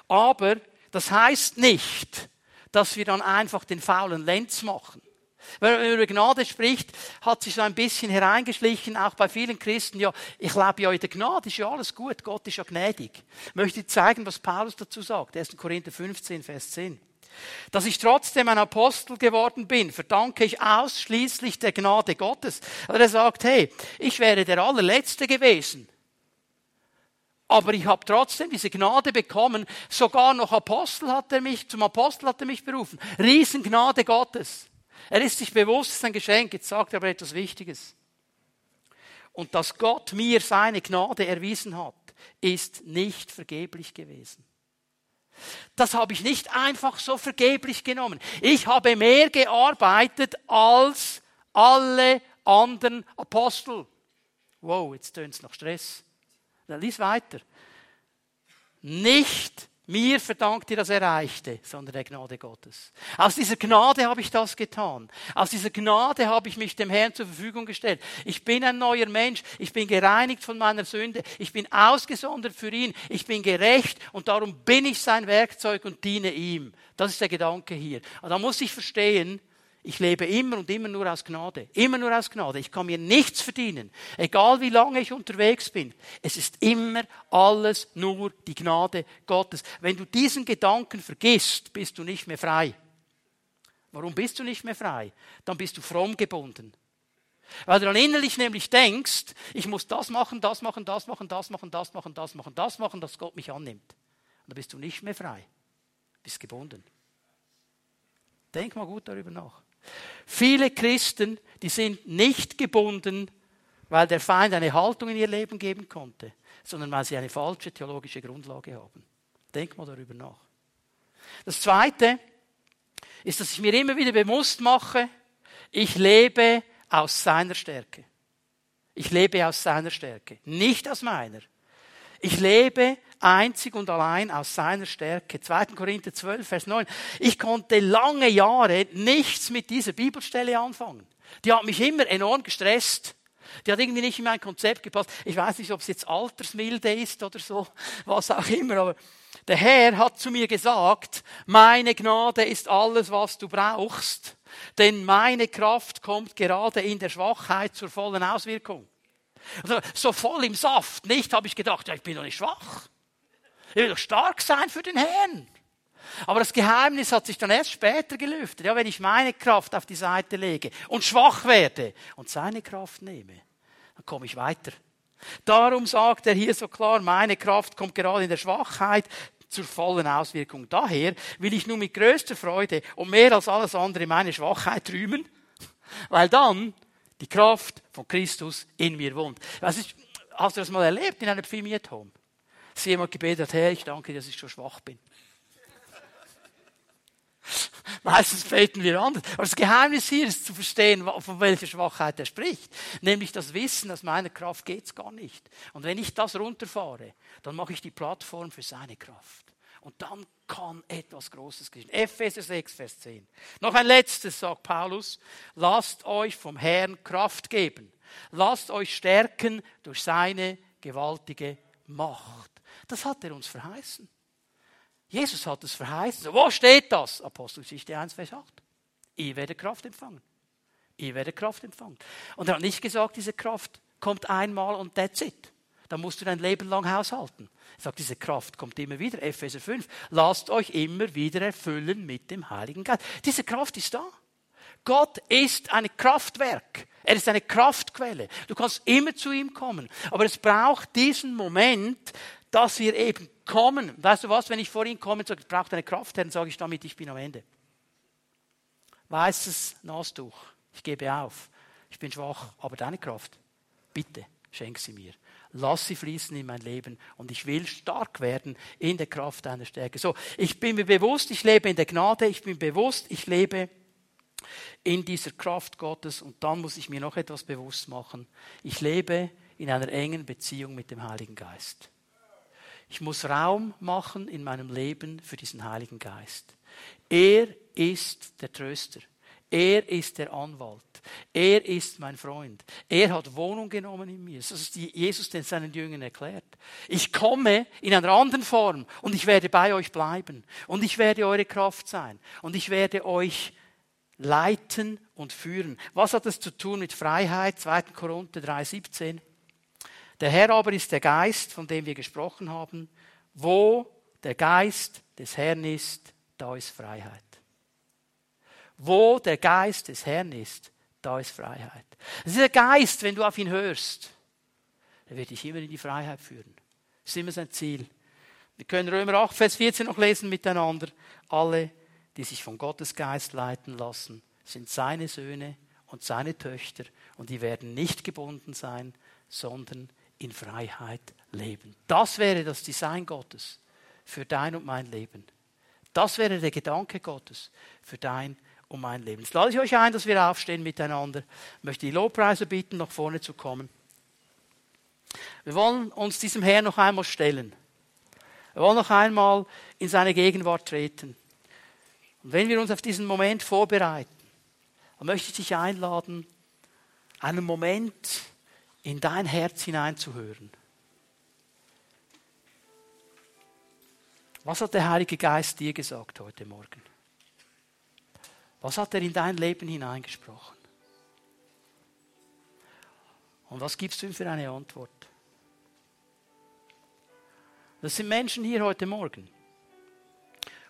S1: Aber das heißt nicht, dass wir dann einfach den faulen Lenz machen. Wenn man über Gnade spricht, hat sich so ein bisschen hereingeschlichen, auch bei vielen Christen, ja, ich lebe ja in der Gnade, ist ja alles gut, Gott ist ja gnädig. Ich möchte zeigen, was Paulus dazu sagt. 1. Korinther 15, Vers 10. Dass ich trotzdem ein Apostel geworden bin, verdanke ich ausschließlich der Gnade Gottes. Er sagt, hey, ich wäre der allerletzte gewesen. Aber ich habe trotzdem diese Gnade bekommen. Sogar noch Apostel hat er mich, zum Apostel hat er mich berufen. Riesengnade Gottes. Er ist sich bewusst, es ist ein Geschenk. Jetzt sagt er aber etwas Wichtiges. Und dass Gott mir seine Gnade erwiesen hat, ist nicht vergeblich gewesen. Das habe ich nicht einfach so vergeblich genommen. Ich habe mehr gearbeitet als alle anderen Apostel. Wow, jetzt tönt es nach Stress. Dann lies weiter. Nicht mir verdankt ihr das Erreichte, sondern der Gnade Gottes. Aus dieser Gnade habe ich das getan. Aus dieser Gnade habe ich mich dem Herrn zur Verfügung gestellt. Ich bin ein neuer Mensch. Ich bin gereinigt von meiner Sünde. Ich bin ausgesondert für ihn. Ich bin gerecht und darum bin ich sein Werkzeug und diene ihm. Das ist der Gedanke hier. Und da muss ich verstehen, ich lebe immer und immer nur aus Gnade. Immer nur aus Gnade. Ich kann mir nichts verdienen. Egal wie lange ich unterwegs bin. Es ist immer alles nur die Gnade Gottes. Wenn du diesen Gedanken vergisst, bist du nicht mehr frei. Warum bist du nicht mehr frei? Dann bist du fromm gebunden. Weil du dann innerlich nämlich denkst, ich muss das machen, das machen, das machen, das machen, das machen, das machen, das machen, dass Gott mich annimmt. Und dann bist du nicht mehr frei. Bist gebunden. Denk mal gut darüber nach. Viele Christen, die sind nicht gebunden, weil der Feind eine Haltung in ihr Leben geben konnte, sondern weil sie eine falsche theologische Grundlage haben. Denk mal darüber nach. Das Zweite ist, dass ich mir immer wieder bewusst mache, ich lebe aus seiner Stärke. Ich lebe aus seiner Stärke, nicht aus meiner. Ich lebe einzig und allein aus seiner Stärke. 2. Korinther 12, Vers 9. Ich konnte lange Jahre nichts mit dieser Bibelstelle anfangen. Die hat mich immer enorm gestresst. Die hat irgendwie nicht in mein Konzept gepasst. Ich weiß nicht, ob es jetzt Altersmilde ist oder so, was auch immer, aber der Herr hat zu mir gesagt, meine Gnade ist alles, was du brauchst, denn meine Kraft kommt gerade in der Schwachheit zur vollen Auswirkung. So voll im Saft, nicht, habe ich gedacht, ja, ich bin doch nicht schwach. Ich will doch stark sein für den Herrn. Aber das Geheimnis hat sich dann erst später gelüftet. Ja, wenn ich meine Kraft auf die Seite lege und schwach werde und seine Kraft nehme, dann komme ich weiter. Darum sagt er hier so klar, meine Kraft kommt gerade in der Schwachheit zur vollen Auswirkung. Daher will ich nun mit größter Freude und mehr als alles andere meine Schwachheit rühmen, weil dann die Kraft von Christus in mir wohnt. Was ist, hast du das mal erlebt in einer Pfimiet-Home? dass jemand gebetet Herr, ich danke dir, dass ich so schwach bin. Meistens beten wir anders. Aber das Geheimnis hier ist zu verstehen, von welcher Schwachheit er spricht. Nämlich das Wissen, dass meiner Kraft geht's gar nicht. Und wenn ich das runterfahre, dann mache ich die Plattform für seine Kraft. Und dann kann etwas Großes geschehen. Epheser 6, Vers 10. Noch ein letztes, sagt Paulus. Lasst euch vom Herrn Kraft geben. Lasst euch stärken durch seine gewaltige Macht. Das hat er uns verheißen. Jesus hat es verheißen. Wo steht das? Apostelgeschichte 1, Vers 8. Ihr werdet Kraft empfangen. Ihr werdet Kraft empfangen. Und er hat nicht gesagt, diese Kraft kommt einmal und that's it. Da musst du dein Leben lang haushalten. Er sagt, diese Kraft kommt immer wieder. Epheser 5. Lasst euch immer wieder erfüllen mit dem Heiligen Geist. Diese Kraft ist da. Gott ist ein Kraftwerk. Er ist eine Kraftquelle. Du kannst immer zu ihm kommen. Aber es braucht diesen Moment, dass wir eben kommen. Weißt du was, wenn ich vor ihn komme und sage, ich brauche deine Kraft, dann sage ich damit, ich bin am Ende. Weißes Nastuch, ich gebe auf. Ich bin schwach, aber deine Kraft, bitte, schenk sie mir. Lass sie fließen in mein Leben und ich will stark werden in der Kraft deiner Stärke. So, ich bin mir bewusst, ich lebe in der Gnade, ich bin bewusst, ich lebe in dieser Kraft Gottes und dann muss ich mir noch etwas bewusst machen. Ich lebe in einer engen Beziehung mit dem Heiligen Geist. Ich muss Raum machen in meinem Leben für diesen Heiligen Geist. Er ist der Tröster. Er ist der Anwalt. Er ist mein Freund. Er hat Wohnung genommen in mir. Das ist Jesus, den seinen Jüngern erklärt. Ich komme in einer anderen Form und ich werde bei euch bleiben. Und ich werde eure Kraft sein. Und ich werde euch leiten und führen. Was hat das zu tun mit Freiheit? 2. Korinther 3,17. Der Herr aber ist der Geist, von dem wir gesprochen haben. Wo der Geist des Herrn ist, da ist Freiheit. Wo der Geist des Herrn ist, da ist Freiheit. Dieser Geist, wenn du auf ihn hörst, der wird dich immer in die Freiheit führen. Das ist immer sein Ziel. Wir können Römer 8, Vers 14 noch lesen miteinander. Alle, die sich von Gottes Geist leiten lassen, sind seine Söhne und seine Töchter und die werden nicht gebunden sein, sondern in Freiheit leben. Das wäre das Design Gottes für dein und mein Leben. Das wäre der Gedanke Gottes für dein und mein Leben. Jetzt lade ich euch ein, dass wir aufstehen miteinander. Ich möchte die Lobpreise bitten, nach vorne zu kommen. Wir wollen uns diesem Herrn noch einmal stellen. Wir wollen noch einmal in seine Gegenwart treten. Und wenn wir uns auf diesen Moment vorbereiten, dann möchte ich dich einladen, einen Moment in dein Herz hineinzuhören. Was hat der Heilige Geist dir gesagt heute Morgen? Was hat er in dein Leben hineingesprochen? Und was gibst du ihm für eine Antwort? Das sind Menschen hier heute Morgen.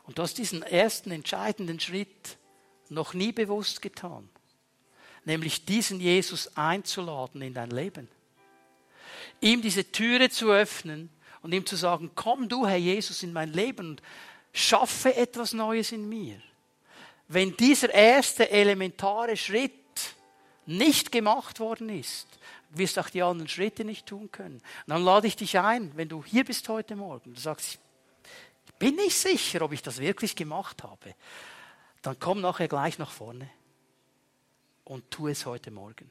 S1: Und du hast diesen ersten entscheidenden Schritt noch nie bewusst getan nämlich diesen Jesus einzuladen in dein Leben. Ihm diese Türe zu öffnen und ihm zu sagen, komm du, Herr Jesus, in mein Leben und schaffe etwas Neues in mir. Wenn dieser erste elementare Schritt nicht gemacht worden ist, wirst du auch die anderen Schritte nicht tun können. Und dann lade ich dich ein, wenn du hier bist heute Morgen, du sagst, ich bin nicht sicher, ob ich das wirklich gemacht habe, dann komm nachher gleich nach vorne und tu es heute Morgen.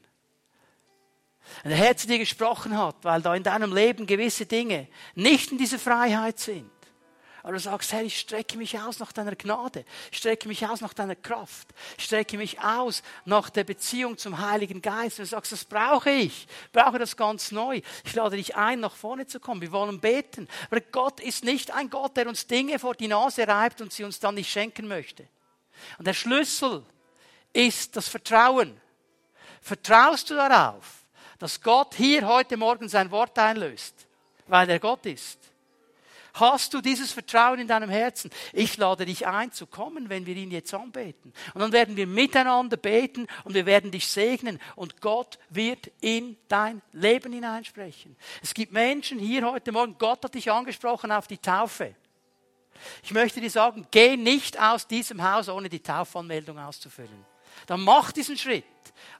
S1: Wenn der Herr zu dir gesprochen hat, weil da in deinem Leben gewisse Dinge nicht in dieser Freiheit sind, aber du sagst, Herr, ich strecke mich aus nach deiner Gnade, ich strecke mich aus nach deiner Kraft, ich strecke mich aus nach der Beziehung zum Heiligen Geist. Und du sagst, das brauche ich, ich brauche das ganz neu. Ich lade dich ein, nach vorne zu kommen. Wir wollen beten. Aber Gott ist nicht ein Gott, der uns Dinge vor die Nase reibt und sie uns dann nicht schenken möchte. Und der Schlüssel ist das Vertrauen. Vertraust du darauf, dass Gott hier heute Morgen sein Wort einlöst, weil er Gott ist? Hast du dieses Vertrauen in deinem Herzen? Ich lade dich ein zu kommen, wenn wir ihn jetzt anbeten. Und dann werden wir miteinander beten und wir werden dich segnen und Gott wird in dein Leben hineinsprechen. Es gibt Menschen hier heute Morgen, Gott hat dich angesprochen auf die Taufe. Ich möchte dir sagen, geh nicht aus diesem Haus, ohne die Taufanmeldung auszufüllen. Dann mach diesen Schritt.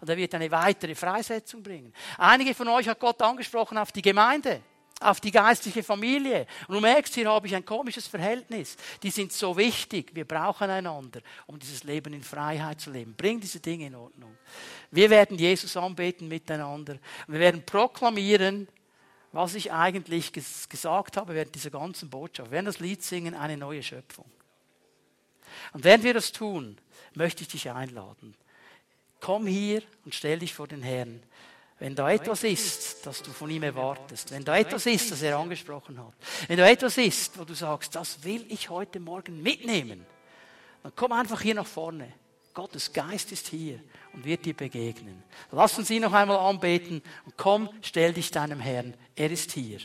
S1: Und er wird eine weitere Freisetzung bringen. Einige von euch hat Gott angesprochen auf die Gemeinde, auf die geistliche Familie. Und du merkst, hier habe ich ein komisches Verhältnis. Die sind so wichtig. Wir brauchen einander, um dieses Leben in Freiheit zu leben. Bring diese Dinge in Ordnung. Wir werden Jesus anbeten miteinander. Wir werden proklamieren, was ich eigentlich gesagt habe während dieser ganzen Botschaft. Wir werden das Lied singen, eine neue Schöpfung. Und während wir das tun, möchte ich dich einladen. Komm hier und stell dich vor den Herrn. Wenn da etwas ist, das du von ihm erwartest, wenn da etwas ist, das er angesprochen hat, wenn da etwas ist, wo du sagst, das will ich heute Morgen mitnehmen, dann komm einfach hier nach vorne. Gottes Geist ist hier und wird dir begegnen. Lass uns ihn noch einmal anbeten und komm, stell dich deinem Herrn. Er ist hier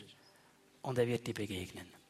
S1: und er wird dir begegnen.